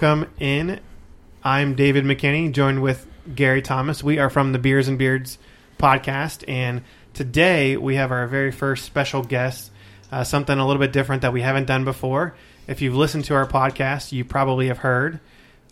welcome in. I'm David McKinney, joined with Gary Thomas. We are from the Beers and Beards podcast, and today we have our very first special guest, uh, something a little bit different that we haven't done before. If you've listened to our podcast, you probably have heard.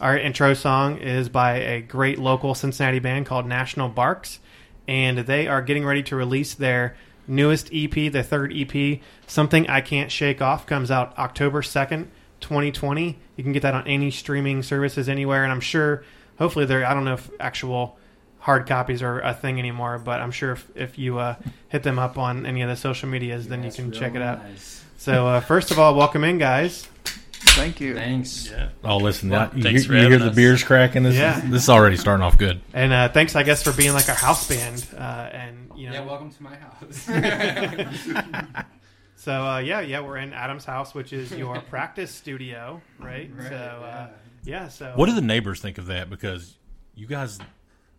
Our intro song is by a great local Cincinnati band called National Barks, and they are getting ready to release their newest EP, the third EP, Something I Can't Shake Off, comes out October 2nd, 2020. You can get that on any streaming services anywhere, and I'm sure, hopefully, there. I don't know if actual hard copies are a thing anymore, but I'm sure if, if you uh, hit them up on any of the social medias, then you can real check it out. nice. So, uh, first of all, welcome in, guys. Thank you. Thanks. Yeah. Oh, listen, Well, that, you, you hear having the us. beers cracking. This Yeah. is, this is already starting off good. And uh, thanks, I guess, for being like our house band. Uh, and you know, Yeah, welcome to my house. so uh, yeah, yeah, we're in Adam's house, which is your practice studio, right? Right, so uh, yeah, so What do the neighbors think of that? Because you guys,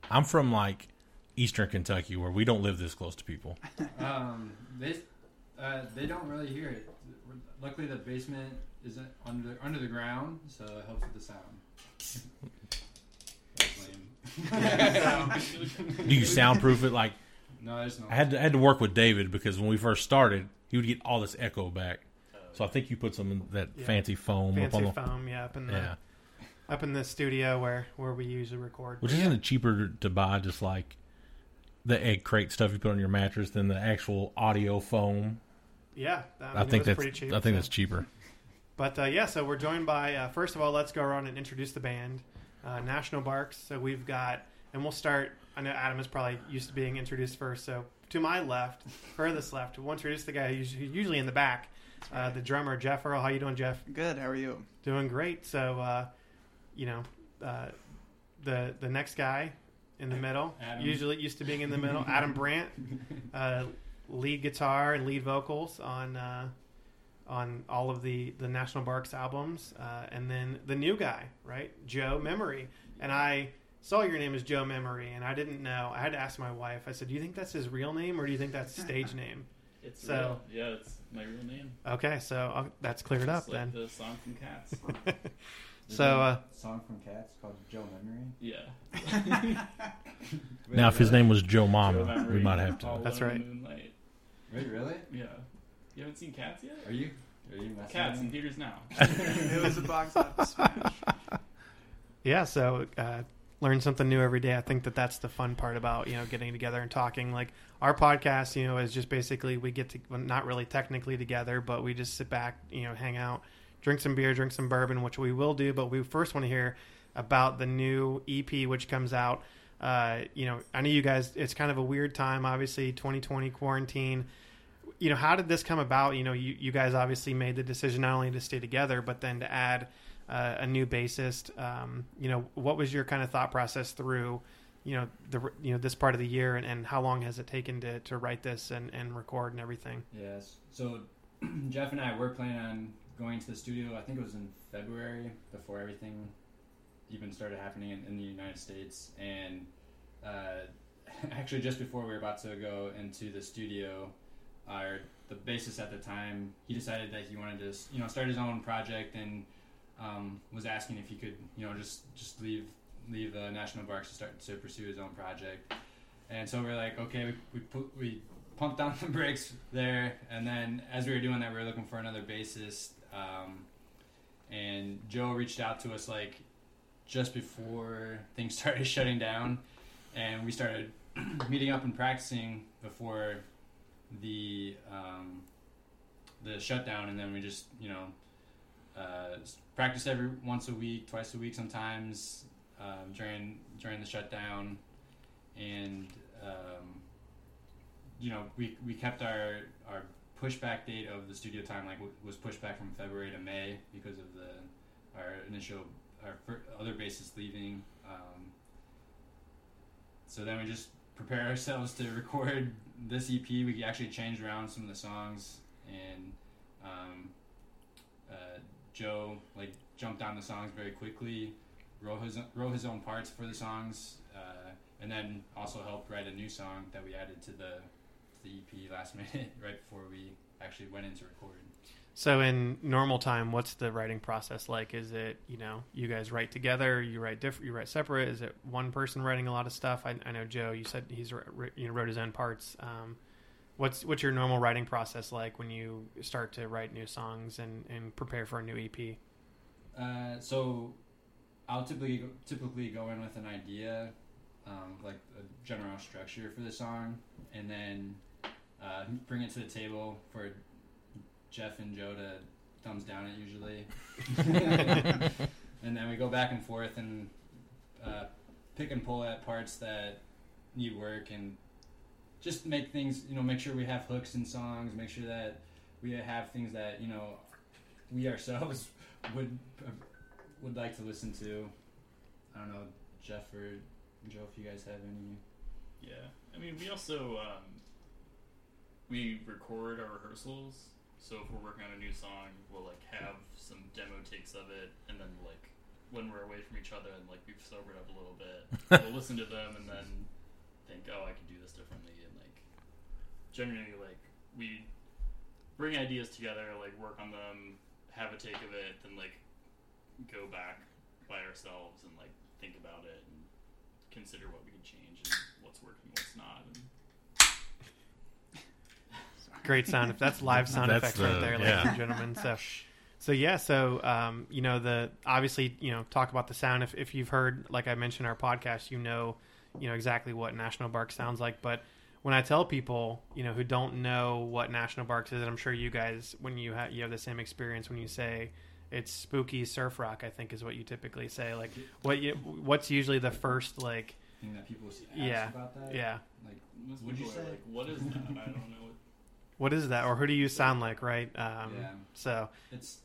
I'm from like Eastern Kentucky, where we don't live this close to people. um, they uh, they don't really hear it. Luckily, the basement isn't under under the ground, so it helps with the sound. That's lame. Do you soundproof it? Like no, there's no. I had to, I had to work with David because when we first started, he would get all this echo back. So I think you put some of that Yeah. fancy foam up fancy on the foam, yeah, up in the yeah. up in the studio where where we usually record. Which isn't it cheaper to buy just like the egg crate stuff you put on your mattress than the actual audio foam? yeah, I, mean, I, it think was that's pretty cheap. I think so. that's cheaper. But uh, yeah, so we're joined by uh, first of all, let's go around and introduce the band, uh, National Barks. So we've got, and we'll start. I know Adam is probably used to being introduced first. So to my left, furthest left, we'll introduce the guy who's who's usually in the back, uh, the drummer Jeff Earl. How you doing, Jeff? Good. How are you? Doing great. So, uh, you know, uh, the the next guy in the middle, Adam. usually used to being in the middle, Adam Brandt, uh, lead guitar and lead vocals on uh, on all of the the National Barks albums, uh, and then the new guy, right, Joe Memory, and I. Saw your name is Joe Memory, and I didn't know. I had to ask my wife. I said, "Do you think that's his real name, or do you think that's stage name?" It's So- real. Yeah, it's my real name. Okay, so uh, that's cleared up like then. the song from Cats. So, uh, song from Cats called Joe Memory. Yeah. Now, if his name was Joe Mama, Joe Memory, we might have to. All That's right. Moonlight. Wait, really? Yeah. You haven't seen Cats yet? Are you? Are you messing Cats in with theaters now. it was a box office smash. Yeah, so uh, learn something new every day. I think that that's the fun part about you know getting together and talking. Like our podcast, you know, is just basically we get to well, not really technically together, but we just sit back, you know, hang out, drink some beer, drink some bourbon, which we will do. But we first want to hear about the new EP which comes out. Uh, you know, I know you guys. It's kind of a weird time, obviously, 2020 quarantine. You know, how did this come about? You know, you, you guys obviously made the decision not only to stay together, but then to add uh, a new bassist. Um, you know, what was your kind of thought process through, you know, the you know this part of the year, and, and how long has it taken to, to write this and, and record and everything? Yes. So Jeff and I were planning on going to the studio. I think it was in February before everything even started happening in, in the United States, and uh, actually just before we were about to go into the studio, our the bassist at the time he decided that he wanted to you know start his own project and um, was asking if he could you know just just leave leave uh, National Barks to start to pursue his own project. And so we are like, okay, we, we put we pumped down the brakes there, and then as we were doing that, we were looking for another bassist. Um, and Joe reached out to us like just before things started shutting down, and we started meeting up and practicing before the um, the shutdown, and then we just you know uh, practice every once a week, twice a week sometimes um, during during the shutdown, and um, you know we, we kept our our pushback date of the studio time like w- was pushed back from February to May because of the our initial our other bassist leaving. Um, so then we just prepare ourselves to record this EP. We actually changed around some of the songs and um, Joe like jumped on the songs very quickly, wrote his wrote his own parts for the songs, uh, and then also helped write a new song that we added to the the EP last minute right before we actually went into recording. So in normal time, what's the writing process like? Is it you know you guys write together, you write different, you write separate? Is it one person writing a lot of stuff? I, I know Joe. You said he's you know wrote his own parts. Um, what's what's your normal writing process like when you start to write new songs and, and prepare for a new EP? Uh, so I'll typically typically go in with an idea, um, like a general structure for the song, and then uh, bring it to the table for Jeff and Joe to thumbs down it usually, and then we go back and forth and uh, pick and pull at parts that need work and just make things you know make sure we have hooks in songs, make sure that we have things that you know we ourselves would would like to listen to. I don't know, Jeff or Joe, if you guys have any. Yeah, I mean, we also um, we record our rehearsals. So if we're working on a new song, we'll like have some demo takes of it, and then like when we're away from each other and like we've sobered up a little bit, we'll listen to them and then think, oh, I could do this differently, and like generally like we bring ideas together, like work on them, have a take of it, then like go back by ourselves and like think about it and consider what we can change and what's working, what's not. And Great sound. If that's live sound That's effects the- right there, ladies yeah. and gentlemen. So, so yeah. So, um, you know, the obviously, you know, talk about the sound. If if you've heard, like I mentioned, our podcast, you know, you know exactly what National Bark sounds like. But when I tell people, you know, who don't know what National Barks is, and I'm sure you guys, when you have you have the same experience when you say it's spooky surf rock, I think is what you typically say. Like, what you, what's usually the first like, Thing that people ask Yeah, about that. yeah, Like, Would you say- like, what is that? I don't know. What, what is that, or who do you sound like, right? Um, yeah, So, it's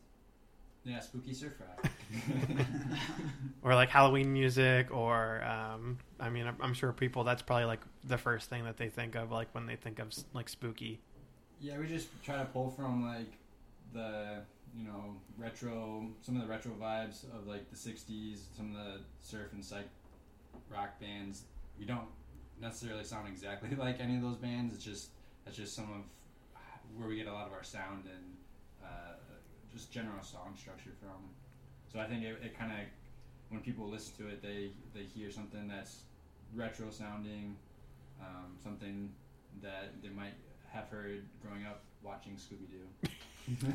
yeah, spooky surf rock. or like Halloween music, or um, I mean, I'm, sure people that's probably like the first thing that they think of, like when they think of like spooky. yeah, we just try to pull from like the you know retro, some of the retro vibes of like the '60s, some of the surf and psych rock bands. We don't necessarily sound exactly like any of those bands. It's just that's just some of where we get a lot of our sound and uh, just general song structure from. So I think it, it kind of when people listen to it, they they hear something that's retro sounding, um, something that they might have heard growing up watching Scooby Doo.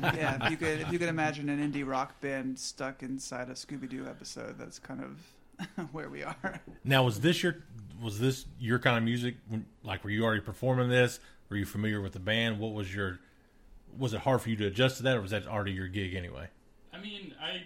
yeah, if you could if you could imagine an indie rock band stuck inside a Scooby Doo episode, that's kind of where we are. Now, was this your was this your kind of music? Like, were you already performing this? Were you familiar with the band? What was your was it hard for you to adjust to that, or was that already your gig anyway? I mean, I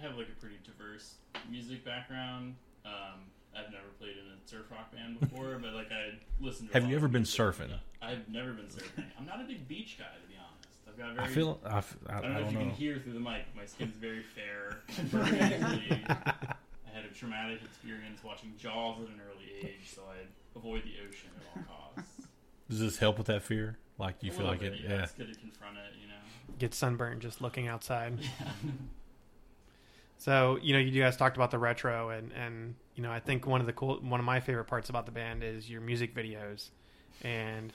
have like a pretty diverse music background. Um, I've never played in a surf rock band before, but like I listened. to Have you ever been surfing? I've never been surfing. I'm not a big beach guy, to be honest. I've got a very. I feel I, f- I, I don't know I if don't you know. can hear through the mic. My skin's very fair. Perfectly. I had a traumatic experience watching Jaws at an early age, so I avoid the ocean at all costs. Does this help with that fear? Like you A feel like bit, it? yeah. Yeah. It's good to confront it, you know. Get sunburned just looking outside. So you know, you guys talked about the retro, and and you know, I think one of the cool, one of my favorite parts about the band is your music videos, and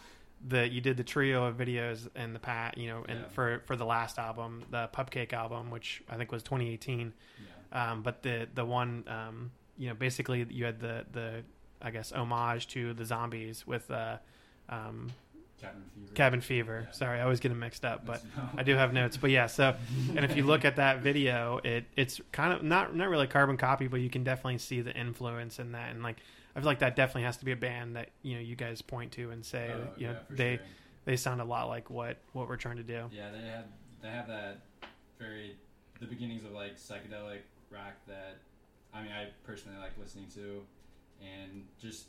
the you did the trio of videos in the pat, you know, and Yeah. for for the last album, the Pupcake album, which I think was 2018. Yeah. Um, but the the one, um, you know, basically you had the the I guess homage to the zombies with uh, um, Cabin Fever. Cabin Fever. Yeah. Sorry, I always get them mixed up, but no. I do have notes. But yeah, so and if you look at that video, it it's kind of not not really carbon copy, but you can definitely see the influence in that. And like I feel like that definitely has to be a band that you know you guys point to and say Oh, you know yeah, for they sure. they sound a lot like what what we're trying to do. Yeah, they have they have that very the beginnings of like psychedelic rock that I mean I personally like listening to, and just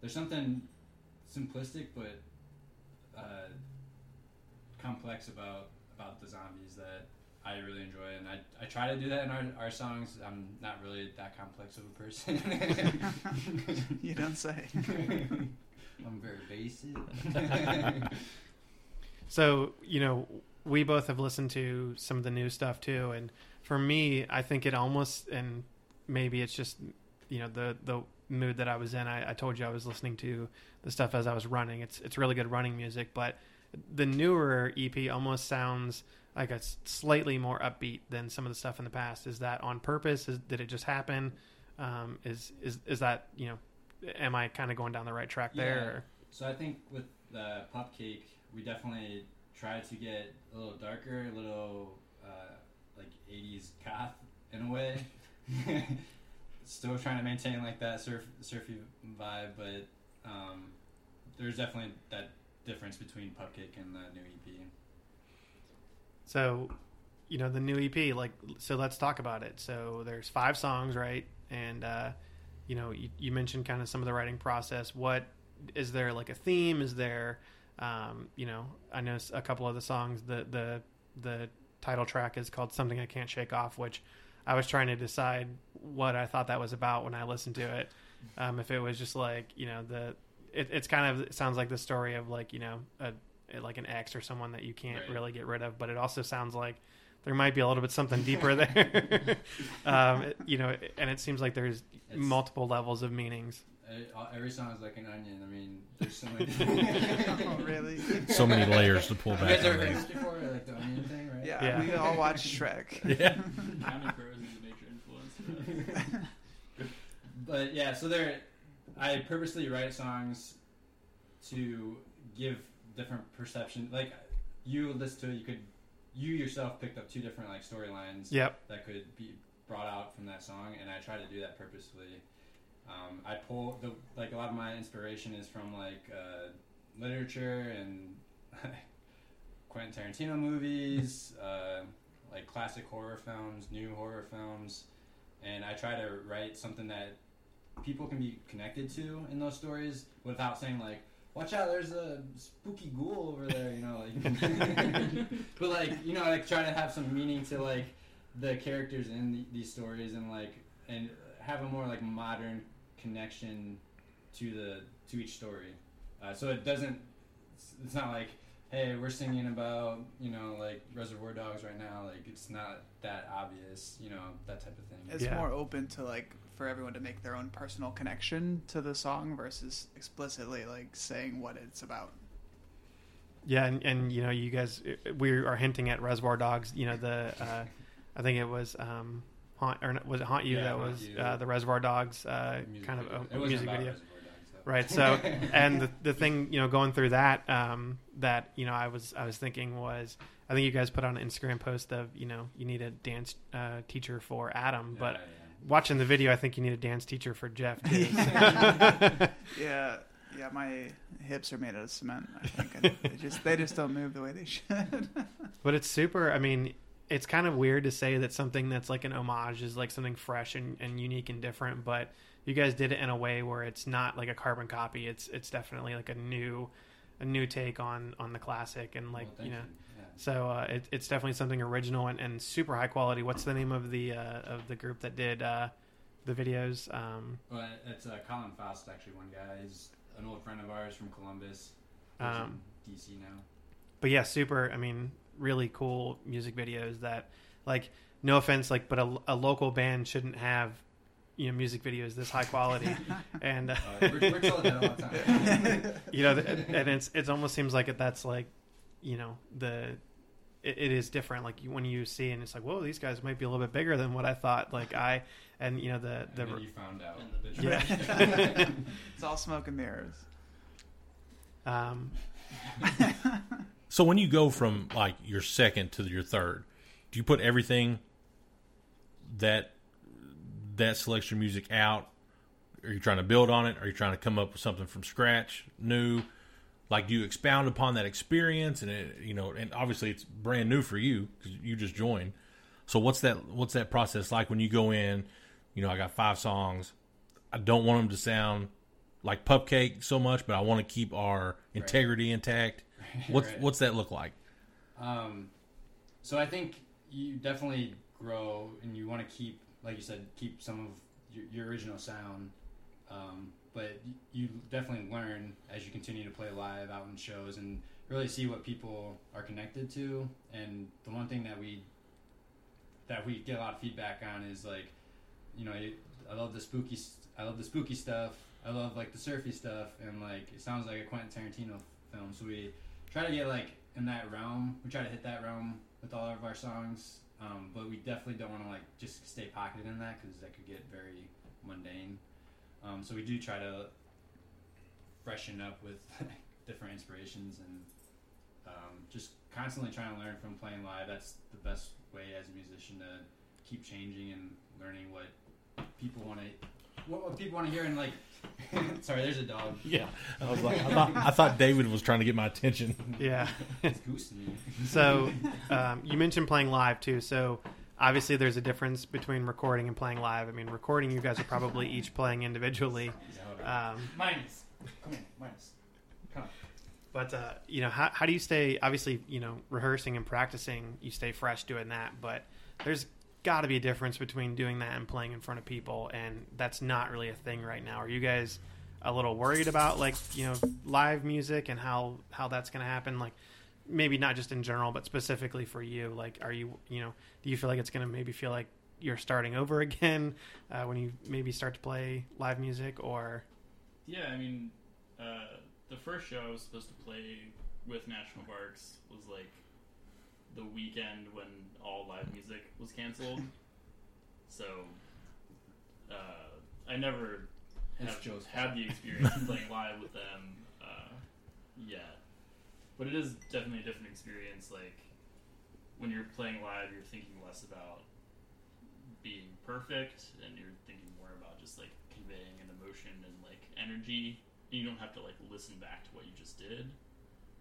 there's something simplistic but uh, complex about about the zombies that I really enjoy, and I, I try to do that in our, our songs. I'm not really that complex of a person. you don't say. I'm very basic. So you know we both have listened to some of the new stuff too, and for me, I think it almost and maybe it's just you know the the mood that I was in. I, I told you I was listening to the stuff as I was running. It's it's really good running music, but the newer EP almost sounds like a slightly more upbeat than some of the stuff in the past. Is that on purpose? Is, did it just happen? Um, is is is that you know? Am I kind of going down the right track there? Yeah. Or? So I think with the Pupcake, we definitely tried to get a little darker, a little uh, like '80s goth in a way. Still trying to maintain like that surf surfy vibe, but um, there's definitely that difference between Pupcake and the new EP. So, you know, the new EP, like, so let's talk about it. So there's five songs, right? And, uh, you know, you, you mentioned kind of some of the writing process. What is there like a theme? Is there, um, you know, I know a couple of the songs, the, the, the title track is called Something I Can't Shake Off, which I was trying to decide what I thought that was about when I listened to it. Um, if it was just like, you know, the, it, it's kind of, it sounds like the story of like, you know, a, like an ex or someone that you can't Right. really get rid of, but it also sounds like there might be a little bit something deeper there. um, it- you know, and it seems like there's It's- multiple levels of meanings. Every song is like an onion. I mean, there's so many. oh, really? So many layers to pull back. You back guys ever on heard there. this before? Like the onion thing, right? Yeah, Yeah. we all watch Shrek. Yeah. Counting Crows is a major influence. for that. But yeah, so there, I purposely write songs to give different perception. Like you listen to it, you could, you yourself picked up two different like storylines Yep. that could be brought out from that song, and I try to do that purposefully. Um, I pull the like a lot of my inspiration is from like uh, literature and Quentin Tarantino movies, uh, like classic horror films, new horror films, and I try to write something that people can be connected to in those stories without saying like, "Watch out, there's a spooky ghoul over there," you know, like. but like you know, like trying to have some meaning to like the characters in the, these stories and like and have a more like modern connection to the to each story. Uh, so it doesn't. It's, it's not like, hey, we're singing about you know like Reservoir Dogs right now. Like it's not that obvious, you know that type of thing. It's Yeah. more open to like for everyone to make their own personal connection to the song versus explicitly like saying what it's about. Yeah, and, and you know, you guys, we are hinting at Reservoir Dogs. You know, the uh, I think it was um, haunt or was it haunt you? Yeah, that Haunt was You. uh, the Reservoir Dogs uh, Music kind of video. a, It music video. Reservoir Dogs, though. Right so and the, the thing you know going through that um that you know i was i was thinking was i think you guys put on an instagram post of you know you need a dance uh, teacher for adam but Yeah, watching the video i think you need a dance teacher for jeff too Yeah, yeah, my hips are made out of cement. I think they just they just don't move the way they should. but it's super i mean it's kind of weird to say that something that's like an homage is like something fresh and, and unique and different but you guys did it in a way where it's not like a carbon copy it's it's definitely like a new a new take on on the classic and like Well, you know Yeah. So uh, it, it's definitely something original and, and super high quality. What's the name of the uh, of the group that did uh, the videos? Um, Well, it's uh, Colin Faust, actually, one guy. He's an old friend of ours from Columbus. Um, in DC now. but yeah, super. I mean, really cool music videos that, like, no offense, like, but a, a local band shouldn't have, you know, music videos this high quality. and uh, Uh, we're, we're told that all the time. you know, th- and it's it almost seems like it, that's like, you know, the it, it is different. Like when you see and it's like, whoa, these guys might be a little bit bigger than what I thought. Like I and you know the and the then you found out. The the Yeah. it's all smoke and mirrors. um, So when you go from like your second to your third, do you put everything that that selection music out? Are you trying to build on it? Are you trying to come up with something from scratch, new? Like, do you expound upon that experience? And it, you know, and obviously it's brand new for you because you just joined. So what's that? What's that process like when you go in? You know, I got five songs. I don't want them to sound like Pupcake so much, but I want to keep our integrity intact. What's Right. what's that look like? Um, so I think you definitely grow, and you want to keep, like you said, keep some of your, your original sound. Um, but you definitely learn as you continue to play live out in shows and really see what people are connected to. And the one thing that we that we get a lot of feedback on is like, you know, I love the spooky, I love the spooky stuff. I love like the surfy stuff, and like it sounds like a Quentin Tarantino film. So we try to get like in that realm. We try to hit that realm with all of our songs, um, but we definitely don't want to like just stay pocketed in that because that could get very mundane. Um, so we do try to freshen up with different inspirations and um, just constantly trying to learn from playing live. That's the best way as a musician to keep changing and learning what people want to what, what people want to hear and like. sorry, there's a dog. Yeah, I was like, I thought, I thought David was trying to get my attention. Yeah. It's goosing me. so um, you mentioned playing live too. So obviously there's a difference between recording and playing live. I mean, recording you guys are probably each playing individually. Um, Minus. Come here, minus. come. But uh, you know, how, how do you stay? Obviously, you know, rehearsing and practicing, you stay fresh doing that. But there's got to be a difference between doing that and playing in front of people, and that's not really a thing right now. Are you guys a little worried about like you know live music and how how that's going to happen? Like maybe not just in general, but specifically for you. Like, are you you know do you feel like it's going to maybe feel like you're starting over again uh, when you maybe start to play live music or Yeah, I mean, uh, the first show I was supposed to play with National Barks was like the weekend when all live music was canceled. So uh, I never have had the experience of playing live with them uh, yet. But it is definitely a different experience. Like when you're playing live, you're thinking less about being perfect, and you're thinking more about just like conveying an emotion and like energy. And you don't have to like listen back to what you just did.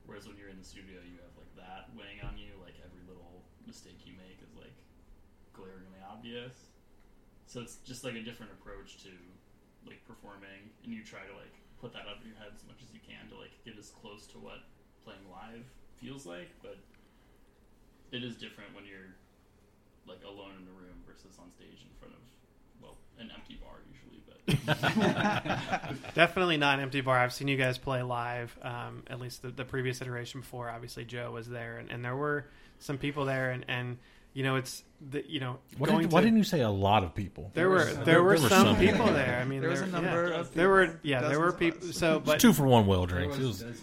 Whereas when you're in the studio, you have like that weighing on you. Like every little mistake you make is like glaringly obvious. So it's just like a different approach to like performing, and you try to like put that out of your head as much as you can to like get as close to what playing live feels like. But it is different when you're like alone in a room versus on stage in front of well an empty bar usually. But Definitely not an empty bar. I've seen you guys play live. Um, at least the, the previous iteration before, obviously Joe was there, and, and there were some people there, and, and you know it's the you know Why, going did, why to- didn't you say a lot of people? there were There there were were some. some people there. I mean, there was a there- number yeah. of There were yeah there were people. So but two for one well There drinks. It was was,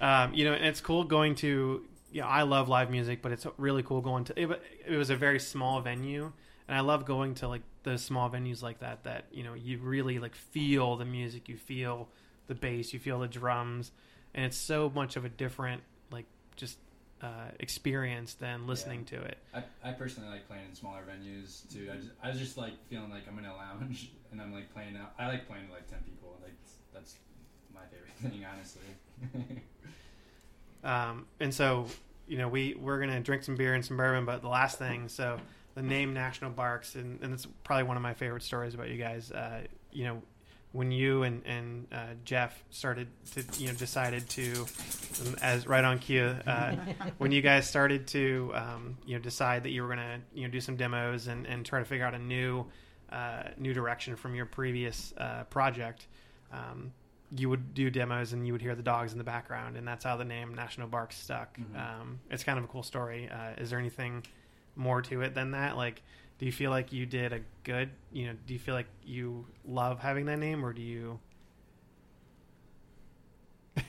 um, you know, and it's cool going to. You know, I love live music, but it's really cool going to. It, it was a very small venue, and I love going to like the small venues like that. That you know, you really like feel the music, you feel the bass, you feel the drums, and it's so much of a different like just uh, experience than listening to it. I, I personally like playing in smaller venues too. I just, I was just like feeling like I'm in a lounge and I'm like playing out. I like playing to like ten people. Like that's my favorite thing, honestly. Um, and so, you know, we we're gonna drink some beer and some bourbon, but the last thing, so the name National Barks, and, and it's probably one of my favorite stories about you guys. Uh, you know, when you and and uh, Jeff started to, you know, decided to, um, as right on cue, uh, when you guys started to, um, you know, decide that you were gonna, you know, do some demos and and try to figure out a new, uh, new direction from your previous uh, project. Um, you would do demos and you would hear the dogs in the background, and that's how the name National Barks stuck. Mhm. Um, it's kind of a cool story. Uh, is there anything more to it than that? Like, do you feel like you did a good? You know, do you feel like you love having that name, or do you?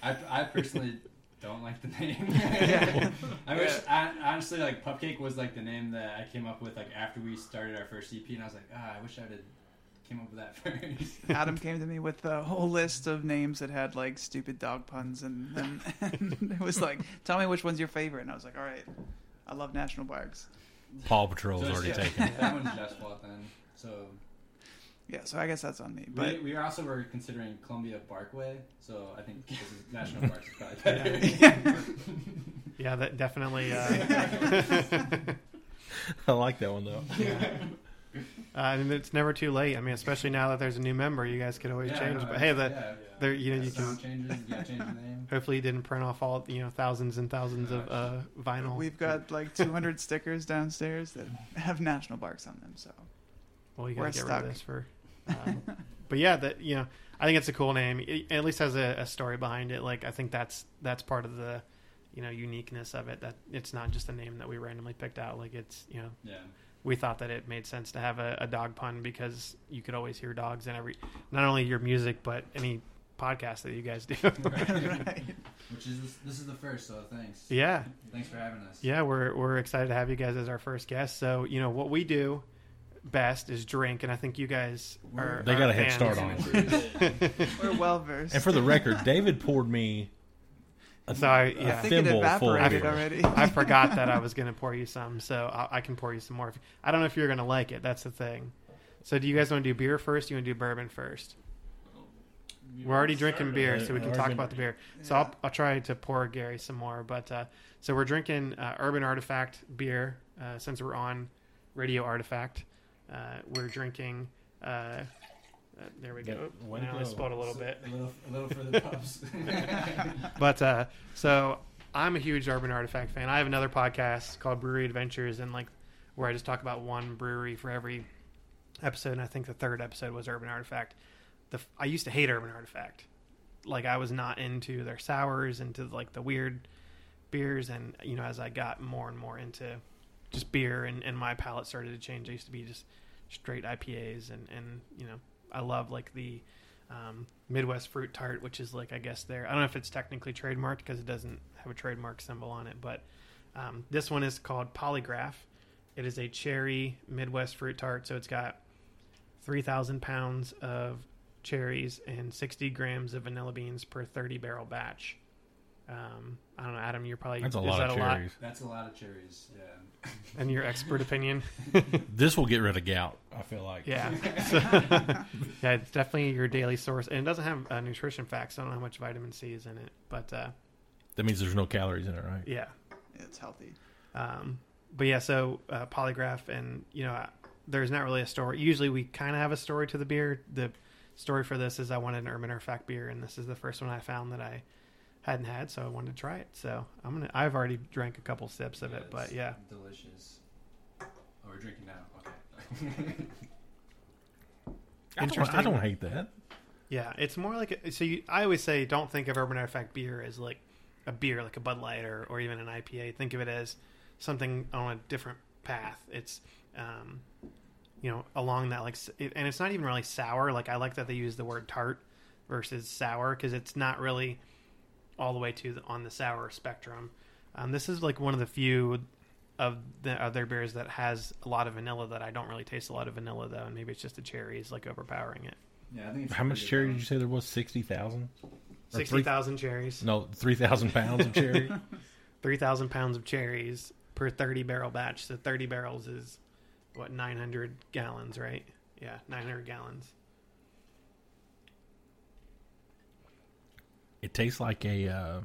I, I personally don't like the name. Yeah. I wish, I, honestly, like Pupcake was like the name that I came up with like after we started our first EP, and I was like, ah, I wish I would have came up with that first. Adam came to me with a whole list of names that had like stupid dog puns, and, and, and it was like, "Tell me which one's your favorite." And I was like, "All right, I love national parks." Paw Patrol's So already yeah, taken. that one's Jeff's fault then. So Yeah, so I guess that's on me. But we also were considering Columbia Parkway, so I think this is National Parks is probably better. Yeah, that definitely. Uh, I like that one though. uh, and it's never too late. I mean, especially now that there's a new member, you guys could always Yeah, change. no, but hey, the yeah, there, you know, yeah, you can. changes. You change the name. Hopefully, you didn't print off all you know thousands and thousands of uh, vinyl. we've got like 200 stickers downstairs that have National Barks on them. So Well, you We're gotta get rid of this for. Um, but yeah, that you know, I think it's a cool name. It at least has a, a story behind it. Like I think that's that's part of the, you know, uniqueness of it. That it's not just a name that we randomly picked out. Like it's you know, Yeah. We thought that it made sense to have a, a dog pun because you could always hear dogs in every, not only your music but any podcast that you guys do. right. Which is this is the first, so thanks. yeah, Thanks for having us. yeah, we're we're excited to have you guys as our first guest. So you know what we do best is drink, and I think you guys are. They are got a head start on it. We're well versed. And for the record, David poured me a, So I- a yeah. I think it thimble full evaporated beer. already. I forgot that I was going to pour you some, so I, I can pour you some more. I don't know if you're going to like it. That's the thing. So, do you guys want to do beer first? Or you want to do bourbon first? You We're already drinking beer, so we can We're talk about the beer. So Yeah. I'll, I'll try to pour Gary some more. But uh, so we're drinking uh, Urban Artifact beer uh, since we're on Radio Artifact. Uh, we're drinking. Uh, there we go. Yeah, one now I go. spilled a little bit. A little, a little for the pubs. But uh, so I'm a huge Urban Artifact fan. I have another podcast called Brewery Adventures, and like where I just talk about one brewery for every episode. And I think the third episode was Urban Artifact. The f- I used to hate Urban Artifact. Like I was not into their sours, into like the weird beers, and you know as I got more and more into just beer, and, and my palate started to change. I used to be just straight IPAs, and and you know I love like the um, Midwest fruit tart, which is like I guess there. I don't know if it's technically trademarked because it doesn't have a trademark symbol on it, but um, this one is called Polygraph. It is a cherry Midwest fruit tart, so it's got three thousand pounds of cherries and sixty grams of vanilla beans per thirty barrel batch. Um, I don't know, Adam. You're probably That's a lot that of a lot? cherries. That's a lot of cherries. Yeah. In your expert opinion, This will get rid of gout. I feel like. yeah, So- yeah, it's definitely your daily source, and it doesn't have uh, nutrition facts. I don't know how much vitamin C is in it, but uh, That means there's no calories in it, right? yeah, it's healthy. Um, but yeah, so uh, polygraph, and you know, uh, there's not really a story. Usually, we kind of have a story to the beer. The story for this is I wanted an Urban Artifact beer, and this is the first one I found that I hadn't had, so I wanted to try it. So I'm gonna. I've already drank a couple sips of it, but yeah, Delicious. Oh, we're drinking now. Okay. I don't, Interesting. I don't hate that. yeah, it's more like a, so. You, I always say don't think of Urban Artifact beer as like a beer, like a Bud Light or, or even an IPA. Think of it as something on a different path. It's um, you know along that like, it, and it's not even really sour. Like I like that they use the word tart versus sour because it's not really all the way to the, on the sour spectrum. Um, this is like one of the few of the other beers that has a lot of vanilla that I don't really taste a lot of vanilla though, and maybe it's just the cherries like overpowering it. Yeah, I think. It's How much pretty cherry did you say there was? Sixty thousand. Sixty thousand cherries, No, three thousand pounds of cherry. three thousand pounds of cherries per thirty barrel batch. So thirty barrels is what nine hundred gallons, right? Yeah, nine hundred gallons. It tastes like a uh,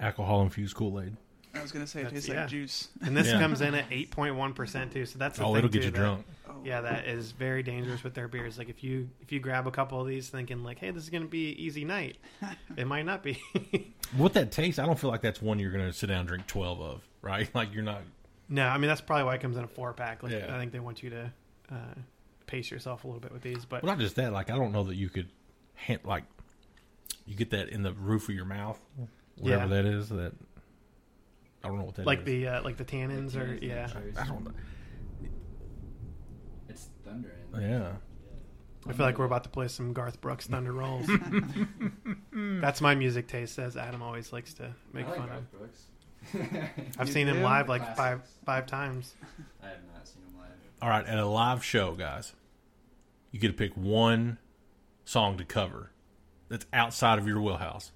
alcohol infused Kool Aid. I was gonna say it That's- tastes yeah. like juice. And this Yeah. comes in at eight point one percent too. So that's the Oh, thing, it'll get too, you that- drunk. Oh. Yeah, that is very dangerous with their beers. Like if you if you grab a couple of these thinking like, hey, this is gonna be an easy night, it might not be. What that tastes, I don't feel like that's one you're going to sit down and drink twelve of, right? Like you're not. no, I mean that's probably why it comes in a four pack. Like Yeah. I think they want you to uh, pace yourself a little bit with these. But Well, not just that. Like I don't know that you could, hand, like, you get that in the roof of your mouth, whatever Yeah. that is. That I don't know what that like is. the uh, like the tannins Like or tannins yeah. cherries. I don't know. It's thunder. Yeah. I feel like we're about to play some Garth Brooks Thunder Rolls. That's my music taste. Says Adam always likes to make I like fun Garth of. Brooks. I've You seen him do? live like Classics. five five times. I have not seen him live. All right, at a live show, guys, you get to pick one song to cover that's outside of your wheelhouse.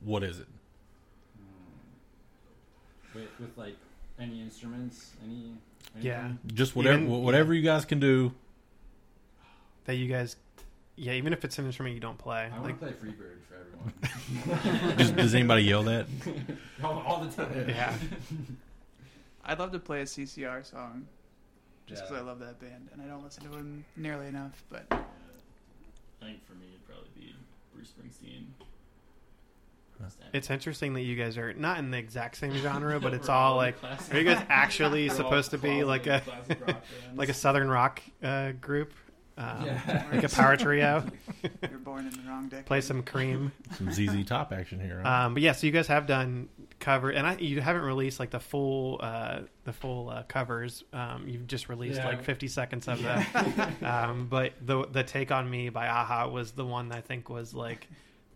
What is it? With, with like any instruments, any. Yeah. Just whatever, Even- whatever you guys can do. that you guys. Yeah, even if it's an instrument you don't play, I want to play Freebird for everyone. Does, does anybody yell that? all, all the time. yeah, I'd love to play a CCR song, just because Yeah. I love that band, and I don't listen to them nearly enough. But I think for me it'd probably be Bruce Springsteen. it's interesting that you guys are not in the exact same genre, but it's We're all like. classic- Are you guys actually supposed to be like a closet classic rock bands. like a southern rock uh, group? um, Yeah. like a power trio. You're born in the wrong decade. Play some Cream. Some ZZ Top action here. Huh? Um, but yeah, so you guys have done cover, and I, you haven't released like the full uh, the full uh, covers. Um, you've just released Yeah. like 50 seconds of that. um, but the the take on me by a-ha was the one I think was like,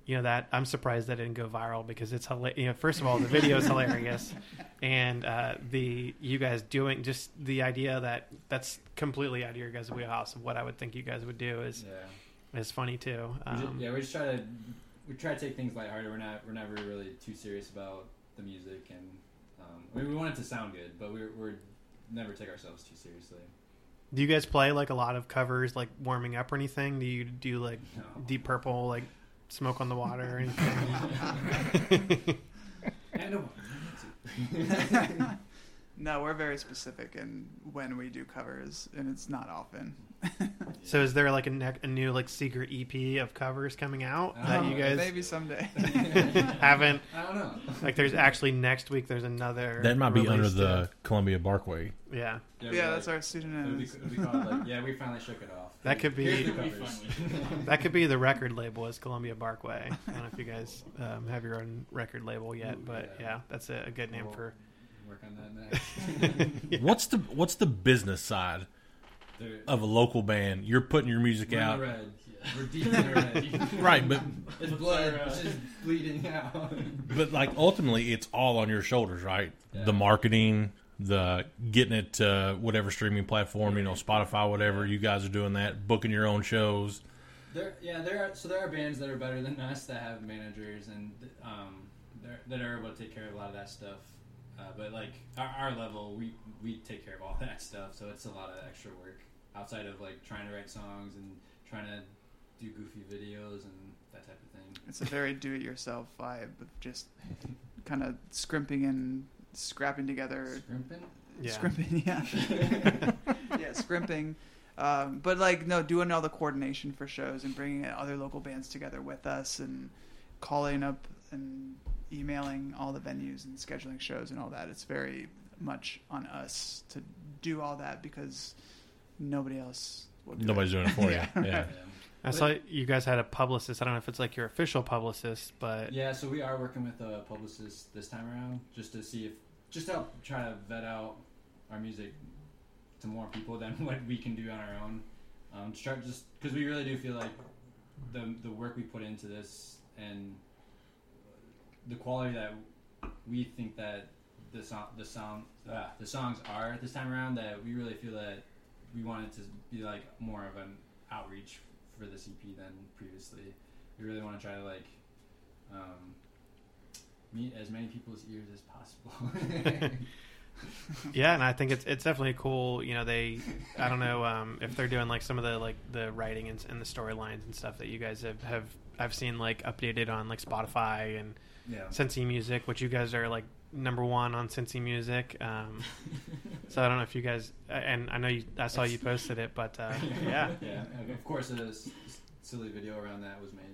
you know, that I'm surprised that didn't go viral because it's hilarious. You know, first of all, the video is hilarious, and uh, the you guys doing just the idea that that's completely out of your guys' wheelhouse of what I would think you guys would do is Yeah. is funny too. We ju- Um, yeah, we just try to we try to take things lighthearted. We're not we're never really too serious about the music, and um, I mean, we want it to sound good, but we're we're never take ourselves too seriously. Do you guys play like a lot of covers, like warming up or anything? Do you do like No. Deep Purple, like Smoke on the Water or anything? And a no, we're very specific in when we do covers, and it's not often. So is there like a, ne- a new like secret EP of covers coming out that you Oh, guys maybe someday. haven't? I don't know. Like, there's actually next week. There's another that might be under the to- Columbia Barkway. yeah. we yeah, like- that's our It'll pseudonym. be, it'll be called like yeah, we finally shook it off. That could be- the We covers. finally- That could be the record label is Columbia Barkway. I don't know if you guys um, have your own record label yet, Ooh, but yeah. yeah, that's a, a good name We'll for. work on that next. What's the What's the business side Dude, of a local band? You're putting your music we're out, red. Yeah. We're deep in the red. right? But It's blood. uh, It's just bleeding out. but like ultimately, it's all on your shoulders, right? Yeah. The marketing, the getting it to whatever streaming platform, you know, Spotify, whatever. You guys are doing that, booking your own shows. There, yeah, there are so there are bands that are better than us that have managers and um, that are able to take care of a lot of that stuff. Uh, but like our, our level, we we take care of all that stuff, so it's a lot of extra work outside of like trying to write songs and trying to do goofy videos and that type of thing. It's a very do-it-yourself vibe of just kind of scrimping and scrapping together. Scrimping? Yeah. Scrimping, yeah. yeah, scrimping. Um, but like, no, doing all the coordination for shows and bringing other local bands together with us and calling up and emailing all the venues and scheduling shows and all that. It's very much on us to do all that because nobody else will do Nobody's it. doing it for you. Yeah. Yeah. Yeah. I saw you guys had a publicist. I don't know if it's like your official publicist, but Yeah, so we are working with a publicist this time around, just to see if, just to help try to vet out our music to more people than what we can do on our own. Um, to try just because we really do feel like the the work we put into this and the quality that we think that the song the sound ah, the songs are this time around that we really feel that we wanted to be like more of an outreach for this EP than previously. We really want to try to like um, meet as many people's ears as possible. yeah, and I think it's it's definitely cool. You know, they I don't know um, if they're doing like some of the like the writing and, and the storylines and stuff that you guys have have I've seen like updated on like Spotify and yeah. Cincy Music, which you guys are like number one on Cincy Music. Um, so I don't know if you guys and I know you I saw you posted it, but uh, yeah. yeah. Of course, a s- s- silly video around that was made.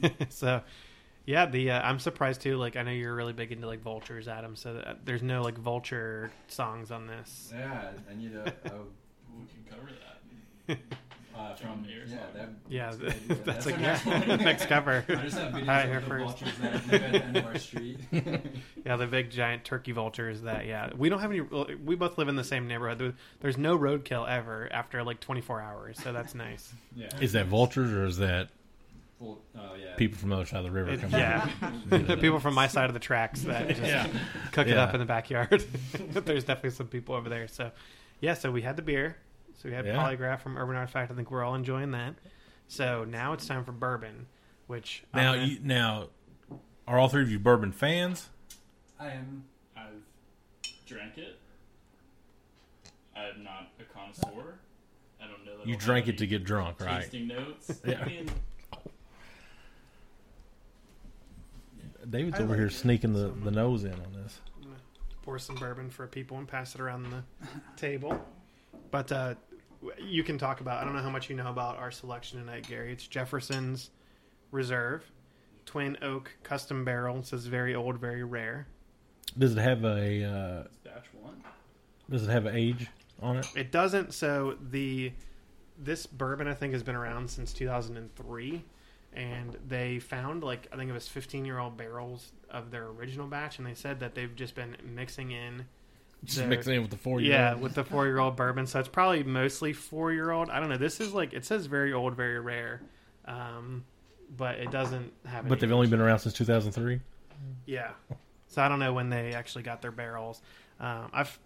Yes. so yeah the uh, i'm surprised too like i know you're really big into like vultures adam so uh, there's no like vulture songs on this Yeah, I need a, a We can cover that. Uh, from John yeah. That, yeah that's, a good idea. that's our like next yeah, next cover I just have videos Hi, of here the first. vultures that live at the end of our street. yeah the big giant turkey vultures that yeah we don't have any we both live in the same neighborhood There- there's no roadkill ever after like 24 hours so that's nice yeah. Is that vultures or is that Full, oh yeah. people from the other side of the river? It- coming yeah in? people from my side of the tracks that just Yeah. cook it up in the backyard there's definitely some people over there so yeah so we had the beer so we had Yeah. polygraph from urban artifact i think we're all enjoying that so now it's time for bourbon which Now, gonna- you, now, are all three of you bourbon fans? I am. I've drank it. I'm not a connoisseur. I don't know. That You drank it to get drunk, right? Tasting notes. Yeah. I mean, David's I over like here it sneaking the, the nose in on this. I'm pour some bourbon for people and pass it around the table. But uh, you can talk about. I don't know how much you know about our selection tonight, Gary. It's Jefferson's Reserve, Twin Oak Custom Barrel. It says very old, very rare. Does it have a uh, it's batch one. Does it have an age on it? It doesn't. So the this bourbon I think has been around since 2003, and they found like I think it was 15 year old barrels of their original batch, and they said that they've just been mixing in. Just their- mixing in with the four year yeah, with the four year old bourbon. So it's probably mostly four year old. I don't know. This is like it says very old, very rare, um, but it doesn't have. But they've only been around since 2003. Yeah. So I don't know when they actually got their barrels. Um, I've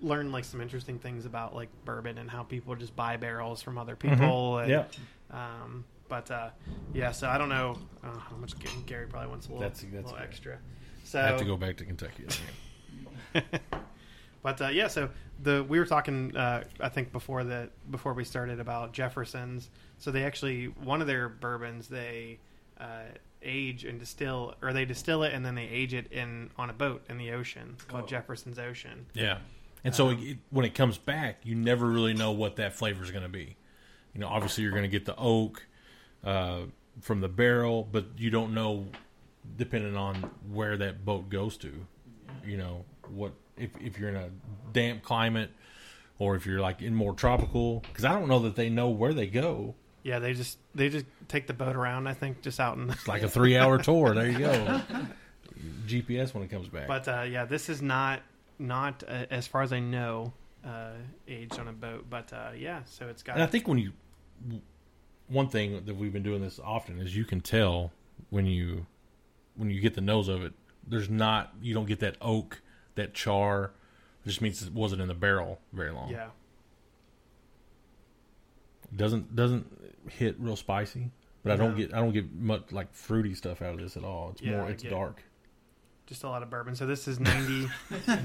learned like some interesting things about like bourbon and how people just buy barrels from other people. And, Yeah, Um, but uh, yeah, so I don't know uh, how much Gary probably wants a little, That's- that's little extra. So I have to go back to Kentucky. But uh, yeah, so the we were talking uh, I think before the before we started about Jefferson's. So they actually one of their bourbons they uh, age and distill or they distill it and then they age it in on a boat in the ocean It's called Oh. Jefferson's Ocean. Yeah, and so Um, it, when it comes back, you never really know what that flavor is going to be. You know, obviously you're going to get the oak uh, from the barrel, but you don't know depending on where that boat goes to. You know what if if you're in a damp climate or if you're like in more tropical because I don't know that they know where they go. Yeah, they just they just take the boat around. I think just out in. It's like a three hour tour. There you go. GPS when it comes back. But uh, yeah, this is not not uh, as far as I know uh, aged on a boat. But uh, yeah, so it's got. And I think when you, one thing that we've been doing this often is you can tell when you, when you get the nose of it, there's not, you don't get that oak, that char. It just means it wasn't in the barrel very long. yeah, Doesn't doesn't hit real spicy, but I don't get I don't get much like fruity stuff out of this at all. It's Yeah, more it's get- dark. just a lot of bourbon. So this is 90,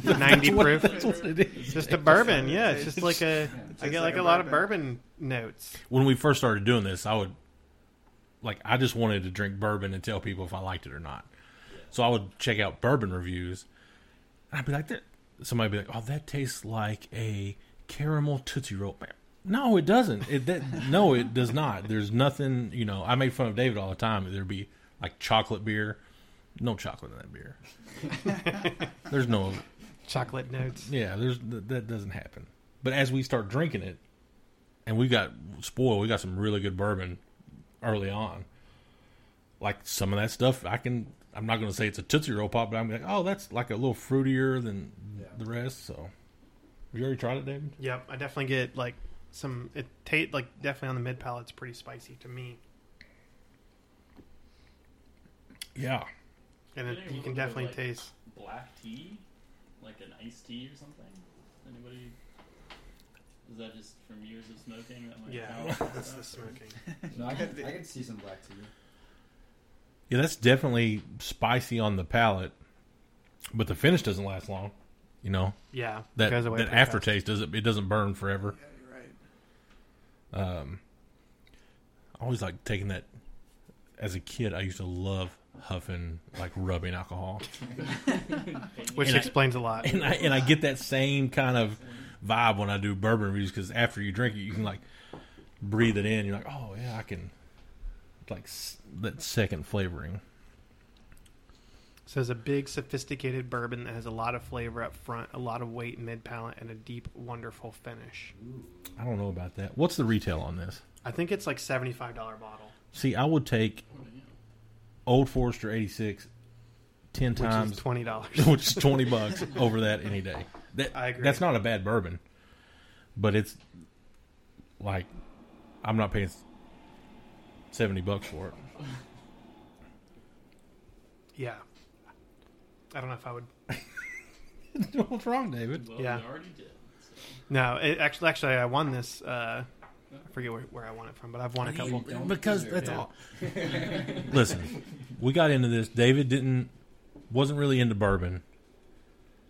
90 proof. That's what it is. Just a bourbon. Yeah, it's just like a. I tastes get like like a a lot of bourbon. bourbon notes. when we first started doing this, I would like I just wanted to drink bourbon and tell people if I liked it or not. So I would check out bourbon reviews. And I'd be like, that. Somebody'd be like, "Oh, that tastes like a caramel tootsie roll." No, it doesn't. It that no, it does not. There's nothing. You know, I make fun of David all the time. There'd be like chocolate beer. No chocolate in that beer. There's no Chocolate notes. yeah, there's that doesn't happen. But as we start drinking it, and we got spoiled, we got some really good bourbon early on. Like some of that stuff, I can. I'm not going to say it's a Tootsie Roll pop, but I'm like, oh, that's like a little fruitier than Yeah. the rest. So, have you already tried it, David? Yep, I definitely get like some. It taste like definitely on the mid palate. It's pretty spicy to me, Yeah. and it, you can definitely like, taste. Black tea, like an iced tea or something. Anybody? Is that just from years of smoking? That might Yeah, that's the smoking. No, I could I could see some black tea. Yeah, that's definitely spicy on the palate, but the finish doesn't last long. You know Yeah, that goes away that pretty fast. aftertaste doesn't it doesn't burn forever. Yeah, you're right. Um, I always like taking that. As a kid, I used to love huffing like rubbing alcohol, which And explains a lot. and I and I get that same kind of vibe when I do bourbon reviews because after you drink it, you can like breathe it in. You're like, oh yeah, I can like that second flavoring. So it's a big, sophisticated bourbon that has a lot of flavor up front, a lot of weight mid palate, and a deep, wonderful finish. I don't know about that. What's the retail on this? I think it's like seventy five dollar bottle, See, I would take Old Forester '86 ten which times is twenty dollars. which is twenty bucks over that any day. That I agree. That's not a bad bourbon, but it's like I'm not paying seventy bucks for it. yeah, I don't know if I would. What's wrong, David? Well, Yeah. we already did. So. No, it, actually, actually, I won this. Uh, I forget where, where I won it from, but I've won a couple. Don't Because deserve that's it. all. Listen, we got into this. David didn't wasn't really into bourbon.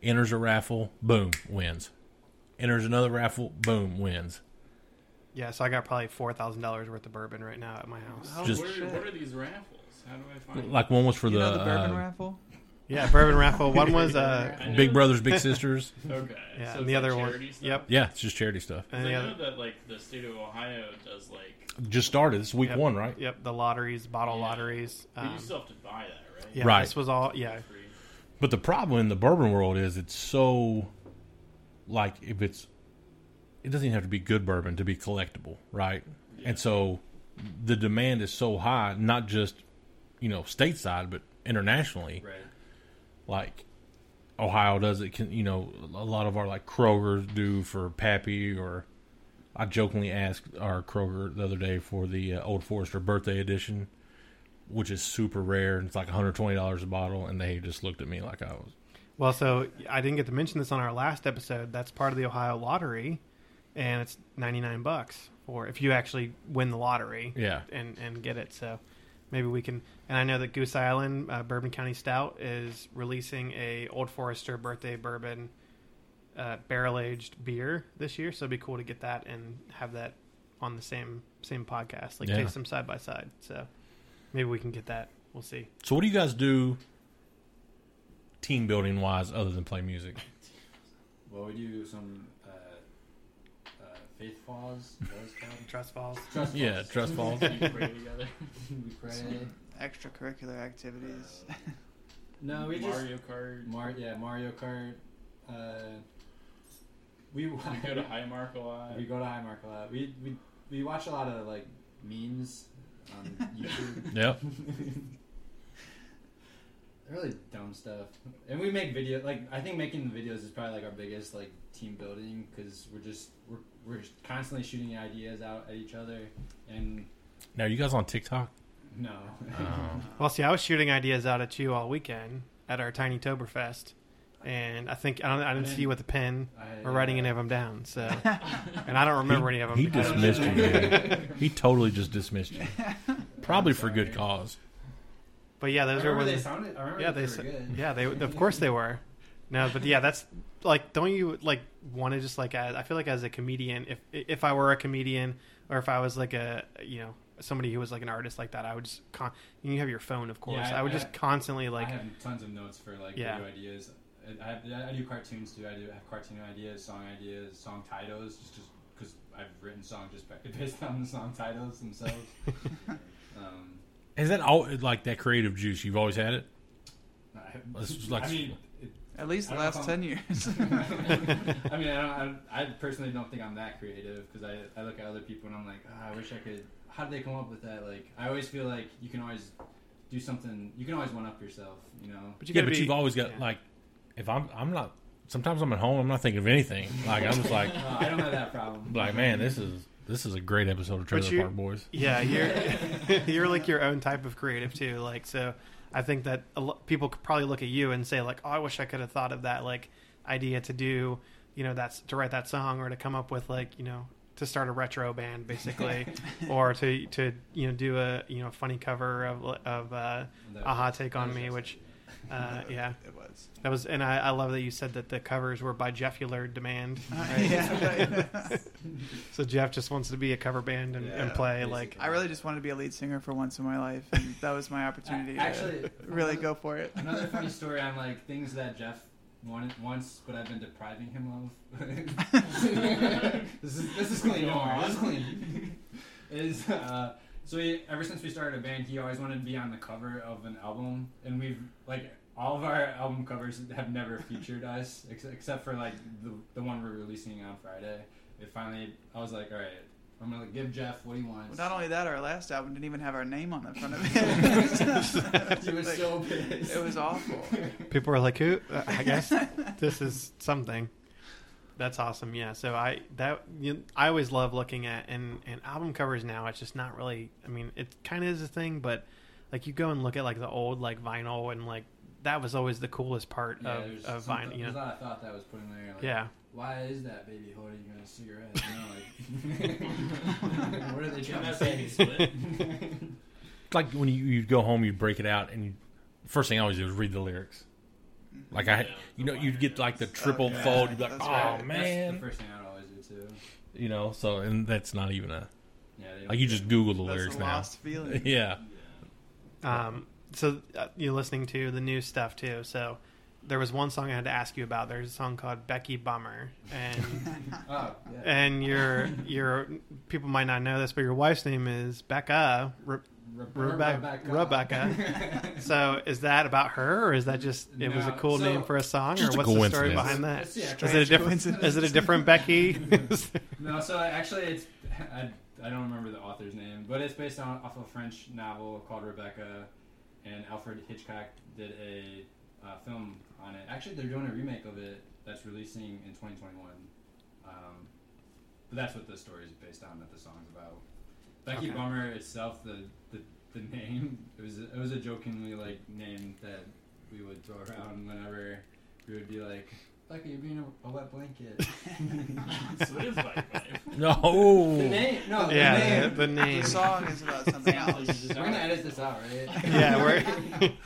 Enters a raffle, boom, wins. Enters another raffle, boom, wins. Yeah, so I got probably four thousand dollars worth of bourbon right now at my house. Oh, Just- what, are, what are these raffles? How do I find Like one was for you the, know the bourbon uh, raffle? Yeah, bourbon raffle. One was uh, I know- Big Brothers Big Sisters. Okay. Yeah, so and it's the like other one- charity Stuff? yep. Yeah, it's just charity stuff. and I the know other. that like the state of Ohio does like Just started. This is week Yep. one, right? Yep, the lotteries, bottle Yeah. lotteries. but Um, you still have to buy that, right? yeah, Right. This was all. Yeah, Free. But the problem in the bourbon world is it's so like if it's it doesn't even have to be good bourbon to be collectible, right? And so the demand is so high, not just you know stateside, but internationally. Right. Like Ohio does it, can you know a lot of our like Kroger's do for Pappy, or I jokingly asked our Kroger the other day for the uh, Old Forester birthday edition, which is super rare and it's like 120 dollars a bottle, and they just looked at me like I was Well, so I didn't get to mention this on our last episode. That's part of the Ohio lottery, and it's ninety nine bucks for if you actually win the lottery. Yeah. and and get it. So maybe we can. And I know that Goose Island uh, Bourbon County Stout is releasing a Old Forester birthday bourbon uh, barrel aged beer this year. So it'd be cool to get that and have that on the same same podcast, like Yeah. taste them side by side. So maybe we can get that. We'll see. So what do you guys do team building wise other than play music? Well, we do some faith falls. Is that what it's called? Trust falls. Trust Yeah, falls. trust falls. We pray together. we pray. Extracurricular activities. No, we just Mario Kart. Mar- yeah, Mario Kart. Uh, we We go to Highmark a lot. we go to Highmark a lot. We we we watch a lot of like memes on YouTube. Yep. really dumb stuff, and we make video. Like I think making the videos is probably like our biggest like team building because we're just we're we're constantly shooting ideas out at each other, and Now, are you guys on TikTok? no. Um, Well, see, I was shooting ideas out at you all weekend at our Tiny Toberfest, and I think I, don't, I didn't see you with a pen I, or writing uh, any of them down. So, and I don't remember any of them. he dismissed you. Man. He totally just dismissed you. Probably for good cause. But yeah, I those are remember when they sounded. I remember yeah they, they were good. yeah they of course they were. No, but yeah, that's like don't you like want to just like as, I feel like as a comedian if if I were a comedian or if I was like a you know somebody who was like an artist like that I would just con- you have your phone of course Yeah, I- I would I- just constantly like I have tons of notes for like Yeah. video ideas. I, I, have, I do cartoons too. I do have cartoon ideas, song ideas, song titles, just because I've written songs just based on the song titles themselves. um, Is that all like that creative juice? You've always had it. I, like- I mean, it, At least the I don't know last ten years. I mean, I, don't, I, I personally don't think I'm that creative because I, I look at other people and I'm like, oh, I wish I could. How did they come up with that? Like, I always feel like you can always do something. You can always one up yourself. You know. but you yeah, but be, you've always got yeah. like, if I'm, I'm not. Sometimes I'm at home. I'm not thinking of anything. Like I'm just like, Uh, I don't have that problem. like man, this is this is a great episode of Trailer Park Boys. Yeah, you're you're like your own type of creative too. Like so, I think that people could probably look at you and say like, "Oh, I wish I could have thought of that like idea to do, you know, that's to write that song or to come up with like, you know, to start a retro band basically, or to to you know do a you know funny cover of of uh, a-ha Take on Me, just- which uh, yeah, it was. that was, and I, I love that you said that the covers were by Jeff Jeffular Demand. yeah. So Jeff just wants to be a cover band and, and play basically. like I really just wanted to be a lead singer for once in my life, and that was my opportunity Actually, to really go for it. Another funny story on like things that Jeff wanted once, but I've been depriving him of. this is this is clean. Don't. This is clean. is uh, so he, ever since we started a band, he always wanted to be on the cover of an album, and we've like all of our album covers have never featured us ex- except for like the the one we're releasing on Friday. It finally, I was like, all right. I'm gonna give Jeff what he wants. Well, not only that, our last album didn't even have our name on the front of it. he was Like, so pissed. It was awful. people were like, "Who?" Uh, I guess this is something. That's awesome. Yeah. So I that you, I always love looking at and and album covers now. It's just not really. I mean, it kind of is a thing, but like you go and look at like the old like vinyl and like that was always the coolest part Yeah, of there's of some- vinyl. You There's a know. lot of thought that was put in there. Like, Yeah. Why is that baby holding a cigarette? You know, like, what are they trying to say? It's like when you you go home, you break it out, and you, first thing I always do is read the lyrics. Like I, Yeah. you know, you'd get like the triple yeah, fold. You'd be like, that's oh right. That's man, the first thing I'd always do too. you know. So and that's not even a Yeah, like you just Google the That's lyrics a now. lost feeling. yeah, Um, so uh, you're listening to the new stuff too. So there was one song I had to ask you about. There's a song called Becky Bummer, and Oh, yeah. and your your people might not know this, but your wife's name is Becca. Re- Re- Rebecca. Rebecca. So is that about her, or is that just it was a cool so- name for a song, or a what's the story behind that? It's- yeah, Is it a tragic different? Is it a different Becky? No, so actually, it's I, I don't remember the author's name, but it's based on off a French novel called Rebecca, and Alfred Hitchcock did a uh, film on it. Actually, they're doing a remake of it that's releasing in 2021. Um, but that's what the story is based on. That the song's about. Becky Okay. Bummer itself, the, the the name it was it was a jokingly like name that we would throw around whenever we would be like. Becky, you're being a, a wet blanket. so it is Bike Life. No. The name, no, the yeah, name. the, the name. The song is about something else. We're gonna edit this out, right? Yeah, we're.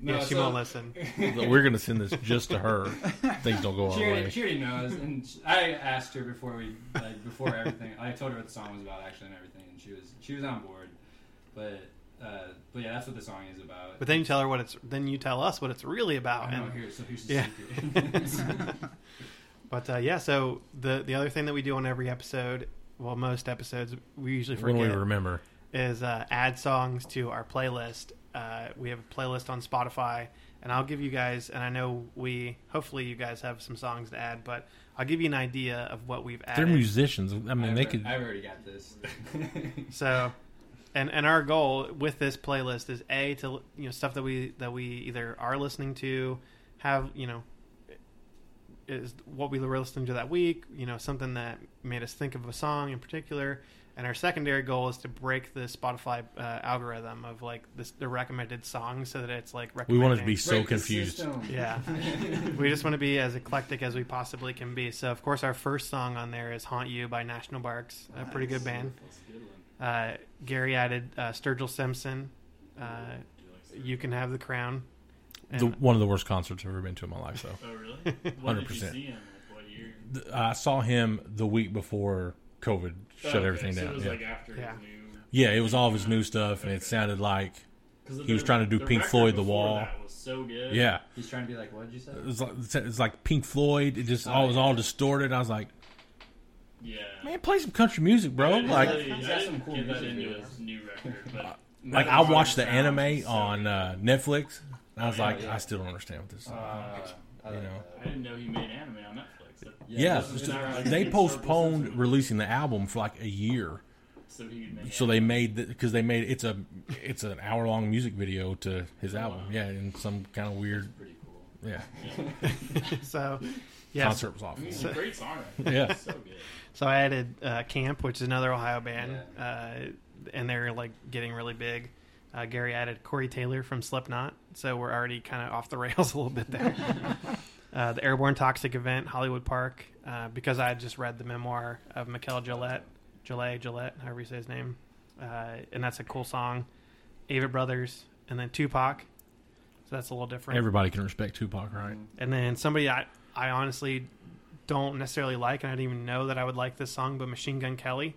No, yeah, she so- won't listen. We're gonna send this just to her. Things don't go our She already, way. she already knows, and sh I asked her before we, like, before everything. I told her what the song was about, actually, and everything, and she was, she was on board. But, uh, but yeah, that's what the song is about. But then you tell her what it's. Then you tell us what it's really about. I know. and- Here, so here's the Yeah. secret. But uh, yeah, so the the other thing that we do on every episode, well, most episodes, we usually When forget we remember. is uh, add songs to our playlist. Uh, we have a playlist on Spotify, and I'll give you guys. And I know we, hopefully, you guys have some songs to add, but I'll give you an idea of what we've added. They're musicians. I mean, I've, they al- could. I've already got this. So, and and our goal with this playlist is a to you know stuff that we that we either are listening to, have you know, is what we were listening to that week. You know, something that made us think of a song in particular. And our secondary goal is to break the Spotify uh, algorithm of like this, the recommended songs, so that it's like We want wanted to be so Break confused. Yeah. we just want to be as eclectic as we possibly can be. So, of course, our first song on there is "Haunt You" by National Barks, a pretty good band. That's a good one. Uh, Gary added uh, Sturgill Simpson. Uh, you like Sturgill? you can have the crown. The, one of the worst concerts I've ever been to in my life, though. Oh really? When did you 100%. Like what year? Th- I saw him the week before COVID shut Oh, okay, everything so down. It was yeah. like after Yeah. his new. yeah, it was all of his new stuff, and it sounded like He was trying to do Pink Floyd, The Wall. That was so good. yeah, He's trying to be like, what did you say? it was like, it's like Pink Floyd. It just Oh, all was yeah. all distorted. I was like, Yeah. man, play some country music, bro. I didn't Like, really- He's I got some cool music into videos. his new record, but like I watched the sound anime so on uh, Netflix, and I was Oh, yeah, like, yeah. I still don't understand what this. is. Uh, I You like know. I didn't know he made anime on Netflix. That- yeah, this is it's not not- like- they postponed releasing the album for like a year. So he could So they made because they made it's a it's an hour long music video to his Oh, album. wow. Yeah, in some kind of weird Pretty cool. yeah so, yes. concert was I mean, he's a great songwriter. Yeah. so good. So I added uh, Caamp, which is another Ohio band, uh, and they're like getting really big. Uh, Gary added Corey Taylor from Slipknot, so we're already kind of off the rails a little bit there. uh, the Airborne Toxic Event, Hollywood Park, uh, because I had just read the memoir of Mikel Gillette, Gillette, Gillette, however you say his name, uh, and that's a cool song. Avett Brothers, and then Tupac. So that's a little different. Everybody can respect Tupac, right? And then somebody I, I honestly don't necessarily like, and I didn't even know that I would like this song, but Machine Gun Kelly.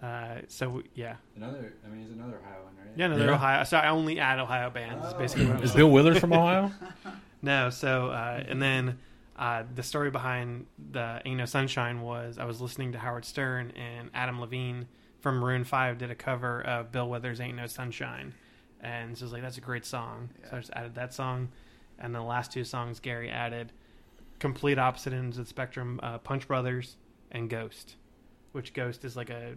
Uh, so yeah, Another, I mean, he's another Ohio one, right? yeah, another Yeah. Ohio. So I only add Ohio bands. Is basically what I'm Is saying. Bill Withers from Ohio? No, so uh, and then uh, the story behind the Ain't No Sunshine was I was listening to Howard Stern and Adam Levine from Maroon Five did a cover of Bill Withers' Ain't No Sunshine, and so I was like, that's a great song. So I just added that song, and the last two songs Gary added, complete opposite ends of the spectrum: uh, Punch Brothers and Ghost, which Ghost is like a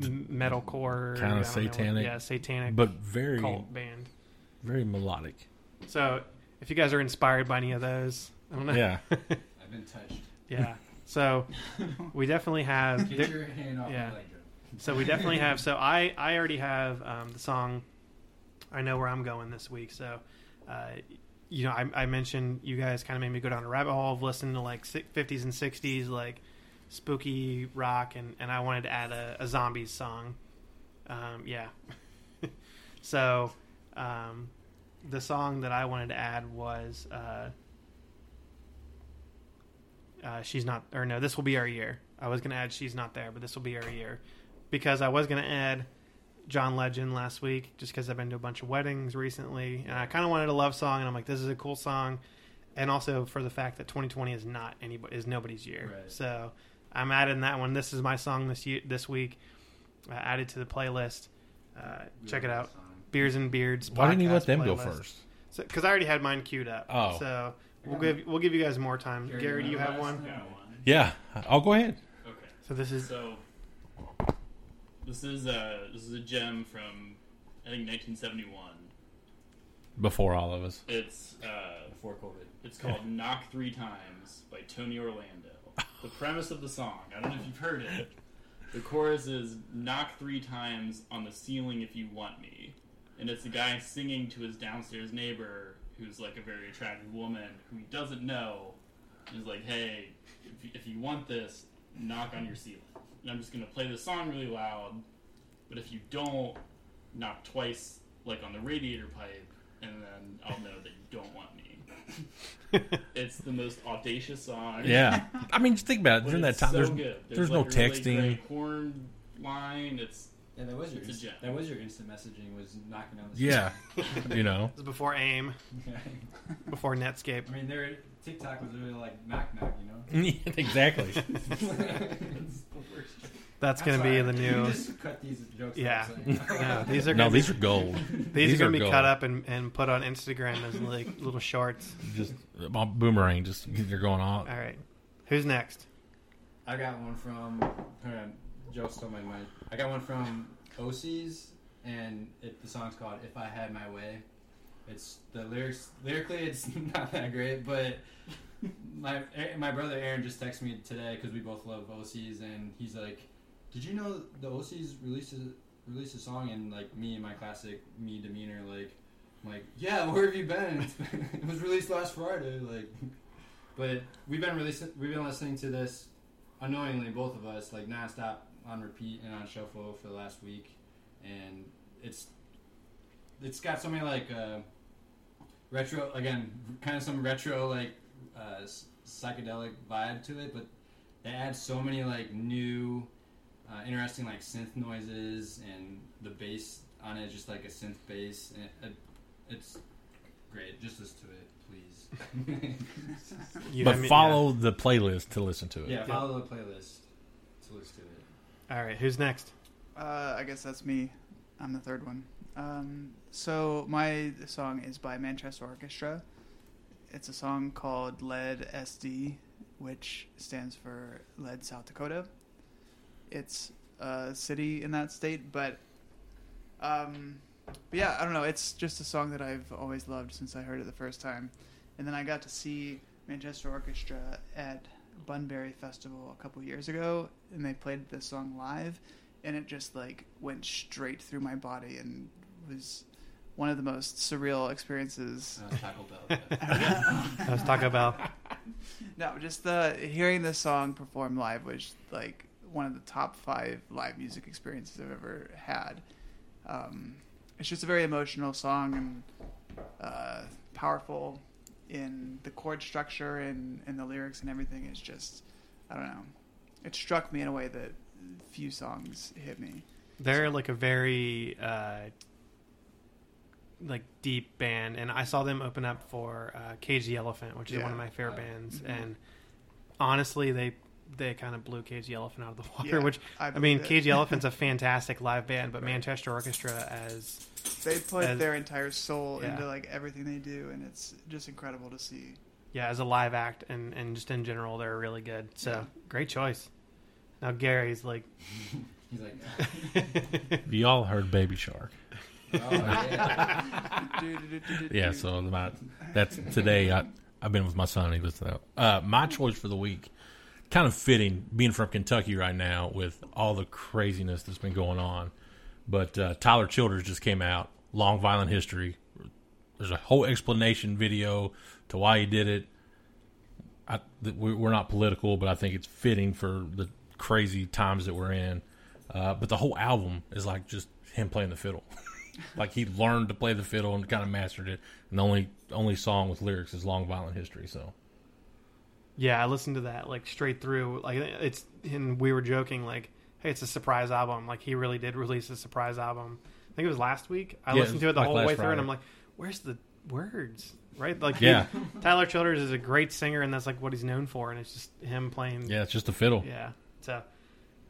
metalcore Kinda I know satanic, yeah, satanic but very cult band. very melodic. So if you guys are inspired by any of those, I don't know. Yeah. I've been touched. Yeah. So we definitely have. Get your hand off yeah. my leg, Joe. So we definitely have. So I I already have um, the song. I know where I'm going this week. So, uh, you know, I, I mentioned you guys kind of made me go down a rabbit hole of listening to like 50s and 60s like spooky rock, and and I wanted to add a, a zombies song. Um, yeah. so, um, the song that I wanted to add was. Uh, uh, she's not, or no, this will be our year. I was going to add she's not there, but this will be our year because I was going to add John Legend last week just because I've been to a bunch of weddings recently, and I kind of wanted a love song, and I'm like, this is a cool song, and also for the fact that 2020 is not anybody is nobody's year. Right. So I'm adding that one. This is my song this year, this week. Uh, added to the playlist. Uh, check it out. that. Beers and Beards. Why didn't you let podcast them go first? Because I already had mine queued up. Oh. So we'll give we'll give you guys more time. Gary, Gary, do you have one? one. Yeah, I'll go ahead. Okay. So this is So this is uh this is a gem from I think 1971. Before all of us. It's uh Before COVID. it's called "Knock Three Times" by Tony Orlando. The premise of the song, I don't know if you've heard it. The chorus is "Knock three times on the ceiling if you want me," and it's a guy singing to his downstairs neighbor who's like a very attractive woman who he doesn't know. He's like, "Hey, if you, if you want this, knock on your ceiling." And I'm just gonna play the song really loud, but if you don't, knock twice, like on the radiator pipe, and then I'll know that you don't want me. It's the most audacious song. Yeah, I mean, just think about it. But During that it's time, so there's good. there's no like a really texting. great horn line. It's Yeah, that was your It's a gem. that was your instant messaging was knocking on the yeah, you know. this is before AIM, before Netscape. I mean, there TikTok was really like Mac Mac, you know. exactly. it's the worst. That's gonna be in the you new. Just cut these jokes. Yeah. No, these are No, gonna these are gold. these, these are gonna be gold. cut up and, and put on Instagram as like little shorts. Just uh, boomerang. Just they're going on. All right, who's next? I got one from. Hold on, Joe stole my mic. I got one from OCs, and it, the song's called "If I Had My Way." It's the lyrics. Lyrically, it's not that great, but my my brother Aaron just texted me today because we both love OCs, and he's like, "Did you know the OCs released a, released a song?" And like me and my classic me demeanor, like, I'm like, "Yeah, where have you been? It was released last Friday." Like, but we've been releasing, we've been listening to this unknowingly, both of us, like nonstop on repeat and on shuffle for the last week, and it's it's got so many like uh, retro again, kind of some retro like uh, psychedelic vibe to it, but they add so many like new, uh, interesting like synth noises, and the bass on it, just like a synth bass, and it, it, it's great. Just listen to it, please. You but have me- follow the playlist to listen to it. yeah, follow the playlist to listen to it. All right, who's next? Uh, I guess that's me. I'm the third one. Um, so my song is by Manchester Orchestra. It's a song called Lead SD, which stands for Lead, South Dakota. It's a city in that state, but, um, but yeah, I don't know. It's just a song that I've always loved since I heard it the first time, and then I got to see Manchester Orchestra at Bunbury Festival a couple years ago, and they played this song live, and it just like went straight through my body and was one of the most surreal experiences. Uh, Taco Bell. Let's talk about. No, just the hearing this song performed live was like one of the top five live music experiences I've ever had. Um, it's just a very emotional song and uh, powerful in the chord structure and, and the lyrics and everything. Is just I don't know. It struck me in a way that few songs hit me. They're like a very uh, like deep band, and I saw them open up for uh, Cage the Elephant, which is Yeah. one of my favorite Oh. bands. Mhm. And honestly, they they kind of blew Cage the Elephant out of the water. Yeah, which I I, mean, believe it. Cage the Elephant's a fantastic live band, but Right. Manchester Orchestra as They put As- their entire soul Yeah. into like everything they do, and it's just incredible to see. yeah as a live act and and just in general, they're really good. So Yeah. great choice. Now Gary's like, He's like, Have you all heard Baby Shark? Oh, yeah. So my, that's today. I, I've been with my son. He listened. Uh, my choice for the week, kind of fitting, being from Kentucky right now with all the craziness that's been going on. But uh, Tyler Childers just came out. Long violent history. There's a whole explanation video to why he did it. I, we're not political, but I think it's fitting for the crazy times that we're in. Uh, but the whole album is like just him playing the fiddle. like he learned to play the fiddle and kind of mastered it. And the only only song with lyrics is "Long Violent History." So Yeah, I listened to that like straight through. Like it's and we were joking like, hey, it's a surprise album. Like he really did release a surprise album. I think it was last week. I Yeah, listened to it the like whole way through, and I'm like, where's the words, right? Like, Yeah. he- Tyler Childers is a great singer, and that's like what he's known for, and it's just him playing. Yeah, it's just a fiddle. Yeah. So,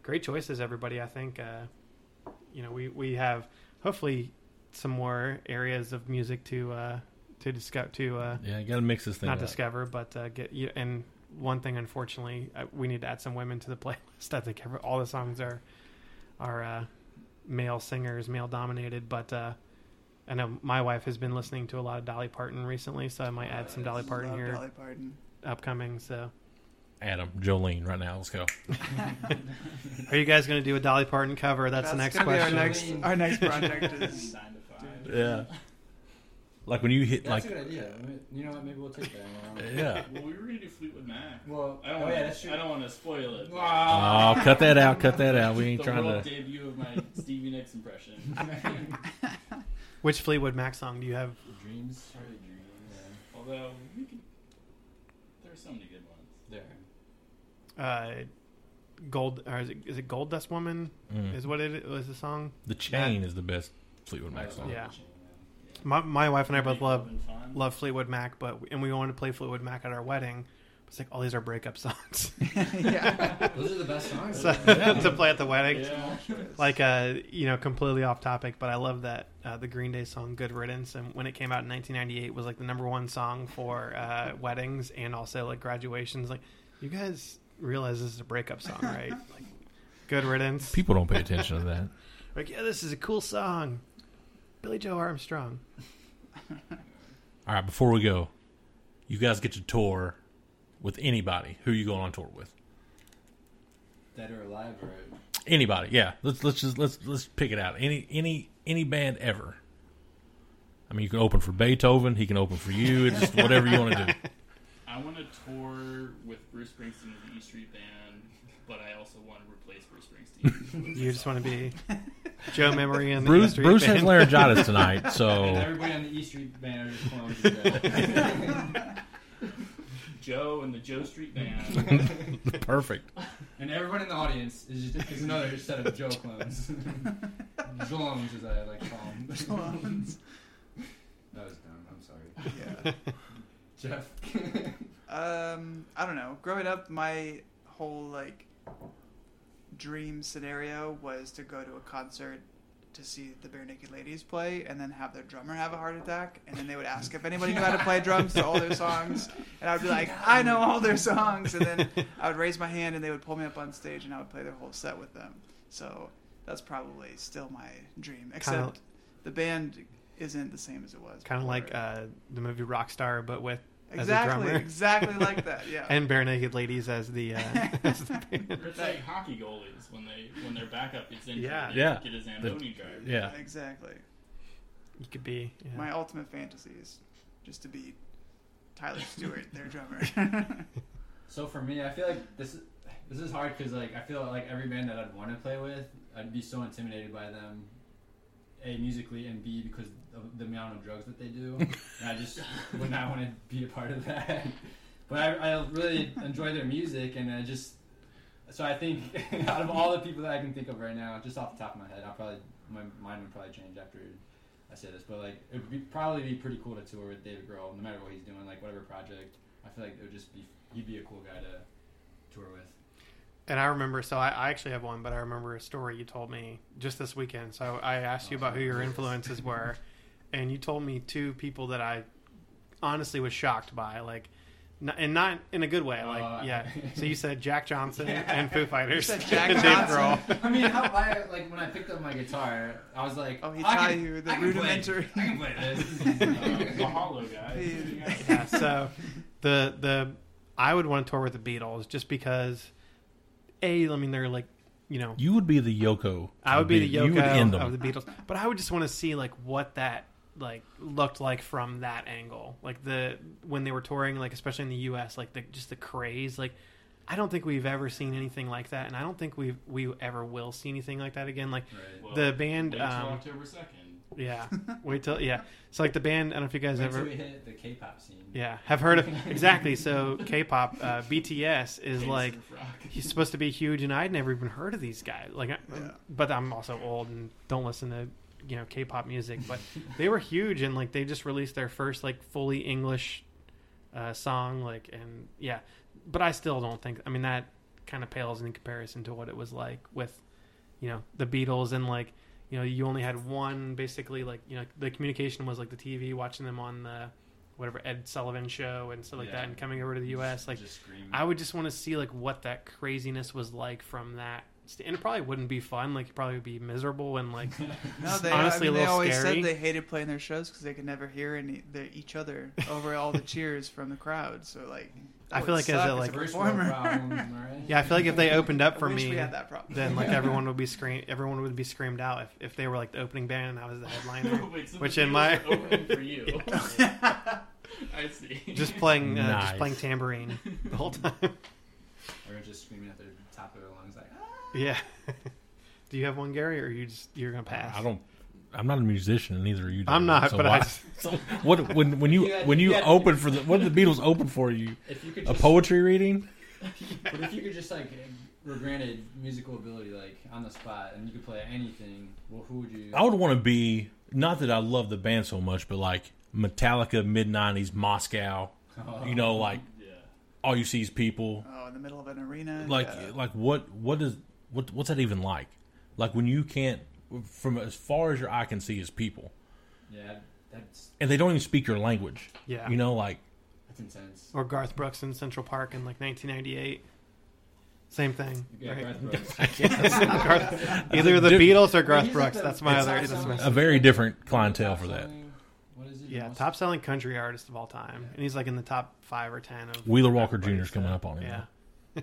great choices, everybody. I think, uh, you know, we we have hopefully some more areas of music to uh, to discover to uh, Yeah, you got to mix this thing not up. discover, but uh, get you. And one thing, unfortunately, uh, we need to add some women to the playlist. I think every, all the songs are are uh, male singers, male dominated. But uh, I know my wife has been listening to a lot of Dolly Parton recently, so I might add some Dolly Parton Love here Dolly Parton. upcoming. So, Adam, Jolene, right now. Let's go. are you guys going to do a Dolly Parton cover? That's, the next gonna be question. Our next, our next project is Nine. Yeah. Like when you hit That's like a good idea. I mean, You know what? Maybe we'll take that. Around. yeah. Well, we were gonna do Fleetwood Mac. Well, I don't. oh wanna, yeah, that's true. I don't want to spoil it. Wow. Oh, cut that out. Cut that out. We ain't the trying world to. debut of my Stevie Nicks impression. Which Fleetwood Mac song do you have? Dreams. Probably dreams. Yeah. Although we could, there are so many good ones. There. Uh, Gold, or is it, is it Gold Dust Woman? Mm. Is what it was the song? The chain is the best Fleetwood Mac song. Yeah. My, my wife and I both love love Fleetwood Mac, but and we wanted to play Fleetwood Mac at our wedding. It's like all these are breakup songs yeah. Those are the best songs. so, to play at the wedding. Yeah. Like uh, you know, completely off topic, but I love that uh, the Green Day song "Good Riddance" and when it came out in 1998 was like the number one song for uh, weddings and also like graduations. Like, you guys realize this is a breakup song, right? Like, "Good Riddance." People don't pay attention to that. Like, yeah, this is a cool song. Billie Joe Armstrong. All right, before we go, you guys get to tour with anybody. Who you going on tour with? Dead or alive, or Anybody? Yeah. Let's let's just let's let's pick it out. Any any any band ever. I mean, you can open for Beethoven. He can open for you. It's just whatever you want to do. I want to tour with Bruce Springsteen of the E Street Band, but I also want to replace Bruce Springsteen. You just want to be Joe Memory and the Bruce Street Bruce has laryngitis tonight, and so everybody on the E Street band are just clones. Joe and the Joe Street Band. perfect. and everyone in the audience is just is another set of Joe clones. Clones, as I like to call them. Clones. That was dumb. I'm sorry. Yeah. Jeff. Um, I don't know. Growing up, my whole like dream scenario was to go to a concert to see the Barenaked Ladies play, and then have their drummer have a heart attack, and then they would ask if anybody knew how to play drums to all their songs, and I would be like, I know all their songs, and then I would raise my hand, and they would pull me up on stage, and I would play their whole set with them. So that's probably still my dream, except the band isn't the same as it was. kind of like uh, the movie Rockstar, but with exactly, drummer. exactly like that. Yeah. and Barenaked Ladies as the, uh, as the band. It's like hockey goalies when they when their backup gets injured. Yeah. Yeah. Get a Zamboni drive. Yeah. Exactly. You could be. Yeah. My ultimate fantasy is just to be Tyler Stewart, their drummer. So for me, I feel like this is this is hard because like I feel like every band that I'd want to play with, I'd be so intimidated by them. A musically and B because of the amount of drugs that they do, and I just would not want to be a part of that. But I, I really enjoy their music, and I just so I think out of all the people that I can think of right now, just off the top of my head, I'll probably my mind would probably change after I say this, but like it would be, probably be pretty cool to tour with David Grohl, no matter what he's doing, like whatever project. I feel like it would just be he'd be a cool guy to tour with. And I remember, so I, I actually have one, but I remember a story you told me just this weekend. So I asked you about who your influences were, and you told me two people that I honestly was shocked by, like, n- and not in a good way. Like, Uh, yeah. So you said Jack Johnson and Foo Fighters, said Jack and Dave Grohl. I mean, how I like when I picked up my guitar, I was like, Oh, he taught can- you the I can play- rudimentary- I can play this. Uh, the Hollow guy. Yeah. yeah, so the the I would want to tour with the Beatles just because, a, I mean they're like, you know, You would be the Yoko. I would be the Yoko. You would end Yoko them. of the Beatles, but I would just want to see like what that like looked like from that angle, like the when they were touring, like especially in the U.S., like the just the craze. Like I don't think we've ever seen anything like that, and I don't think we we ever will see anything like that again. Like Right. Well, the band, wait till um, October second. Yeah, wait till yeah. So like the band, I don't know if you guys Wait ever till we hit the K-pop scene. yeah have heard of exactly. So K-pop, uh, BTS is like he's supposed to be huge, and I'd never even heard of these guys. Like, I, Yeah. but I'm also old and don't listen to you know K-pop music, but they were huge and like they just released their first like fully English uh, song, like and yeah, but I still don't think. I mean that kind of pales in comparison to what it was like with you know the Beatles and like you know you only had one basically like you know the communication was like the TV watching them on the whatever Ed Sullivan show and stuff like Yeah. that and coming over to the US like. I would just want to see like what that craziness was like from that and it probably wouldn't be fun like it probably would be miserable and like No, they, honestly I a mean, they little always scary. said they hated playing their shows because they could never hear any their, each other over all the cheers from the crowd. So like, I feel like as a, like- a performer. problem, right? yeah I feel like if they opened up for me that then like everyone would be scream everyone would be screamed out if, if they were like the opening band and I was the headliner Wait, so Which the in my- are opening for you. I see. just playing uh, Nice. just playing tambourine the whole time Or just screaming at the their lungs like! Yeah do you have one Gary or you just you're gonna pass I don't. I'm not a musician, and neither are you. I'm not So but why- I so what when when you You had- when you you had- open for the what did the Beatles open for you? If you could A poetry reading? but if you could just like, were granted musical ability like on the spot and you could play anything, well, who would you? I would want to be not that I love the band so much, but like Metallica mid '90s Moscow. You know, like Yeah. all you see is people. Oh, in the middle of an arena. Like yeah. like what what is what what's that even like? Like when you can't from as far as your eye can see is people, Yeah, that's and they don't even speak your language. yeah You know, like that's intense. or Garth Brooks in Central Park in like 1998 same thing Yeah, right? Garth Brooks. Garth- either the Dude. Beatles or Garth Brooks. the- That's my other. That's my, a very different clientele for that. Selling- What is it? yeah, top selling country artist of all time, and he's like in the top five or ten of Wheeler Walker Jr. is coming up on him. Yeah.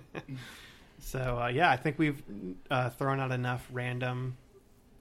so uh, yeah, I think we've uh, thrown out enough random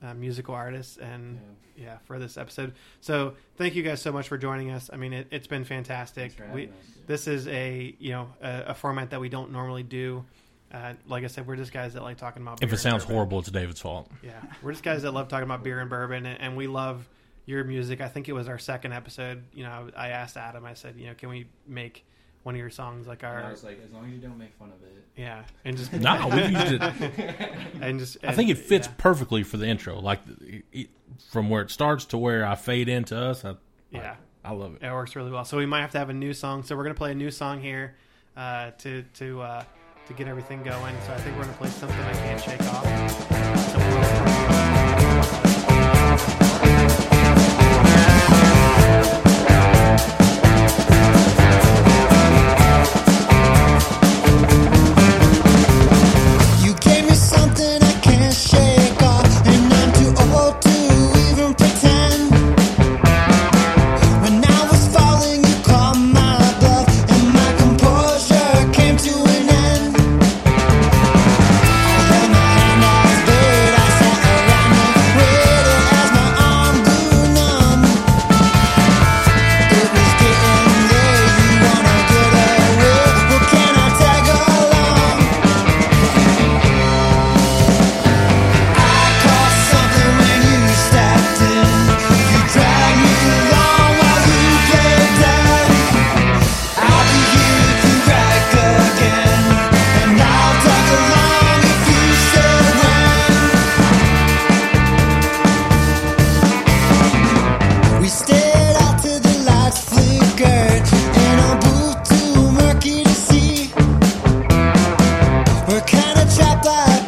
uh, musical artists and Yeah. yeah for this episode. So thank you guys so much for joining us. I mean, it, it's been fantastic. We, having us. this is a you know a, a format that we don't normally do. Uh, like I said, we're just guys that like talking about. If beer it and sounds bourbon. horrible, it's David's fault. Yeah, we're just guys that love talking about beer and bourbon, and, and we love your music. I think it was our second episode. You know, I asked Adam. I said, you know, can we make one of your songs like And I was like, as long as you don't make fun of it. yeah, and just No, we've used it. and just I think it fits yeah. perfectly for the intro. Like it, it, from where it starts to where I fade into us. I, Yeah, I love it. it works really well. So we might have to have a new song. So we're gonna play a new song here uh, to to uh, to get everything going. So I think we're gonna play something I can't shake off. So we'll- What kind of chopper?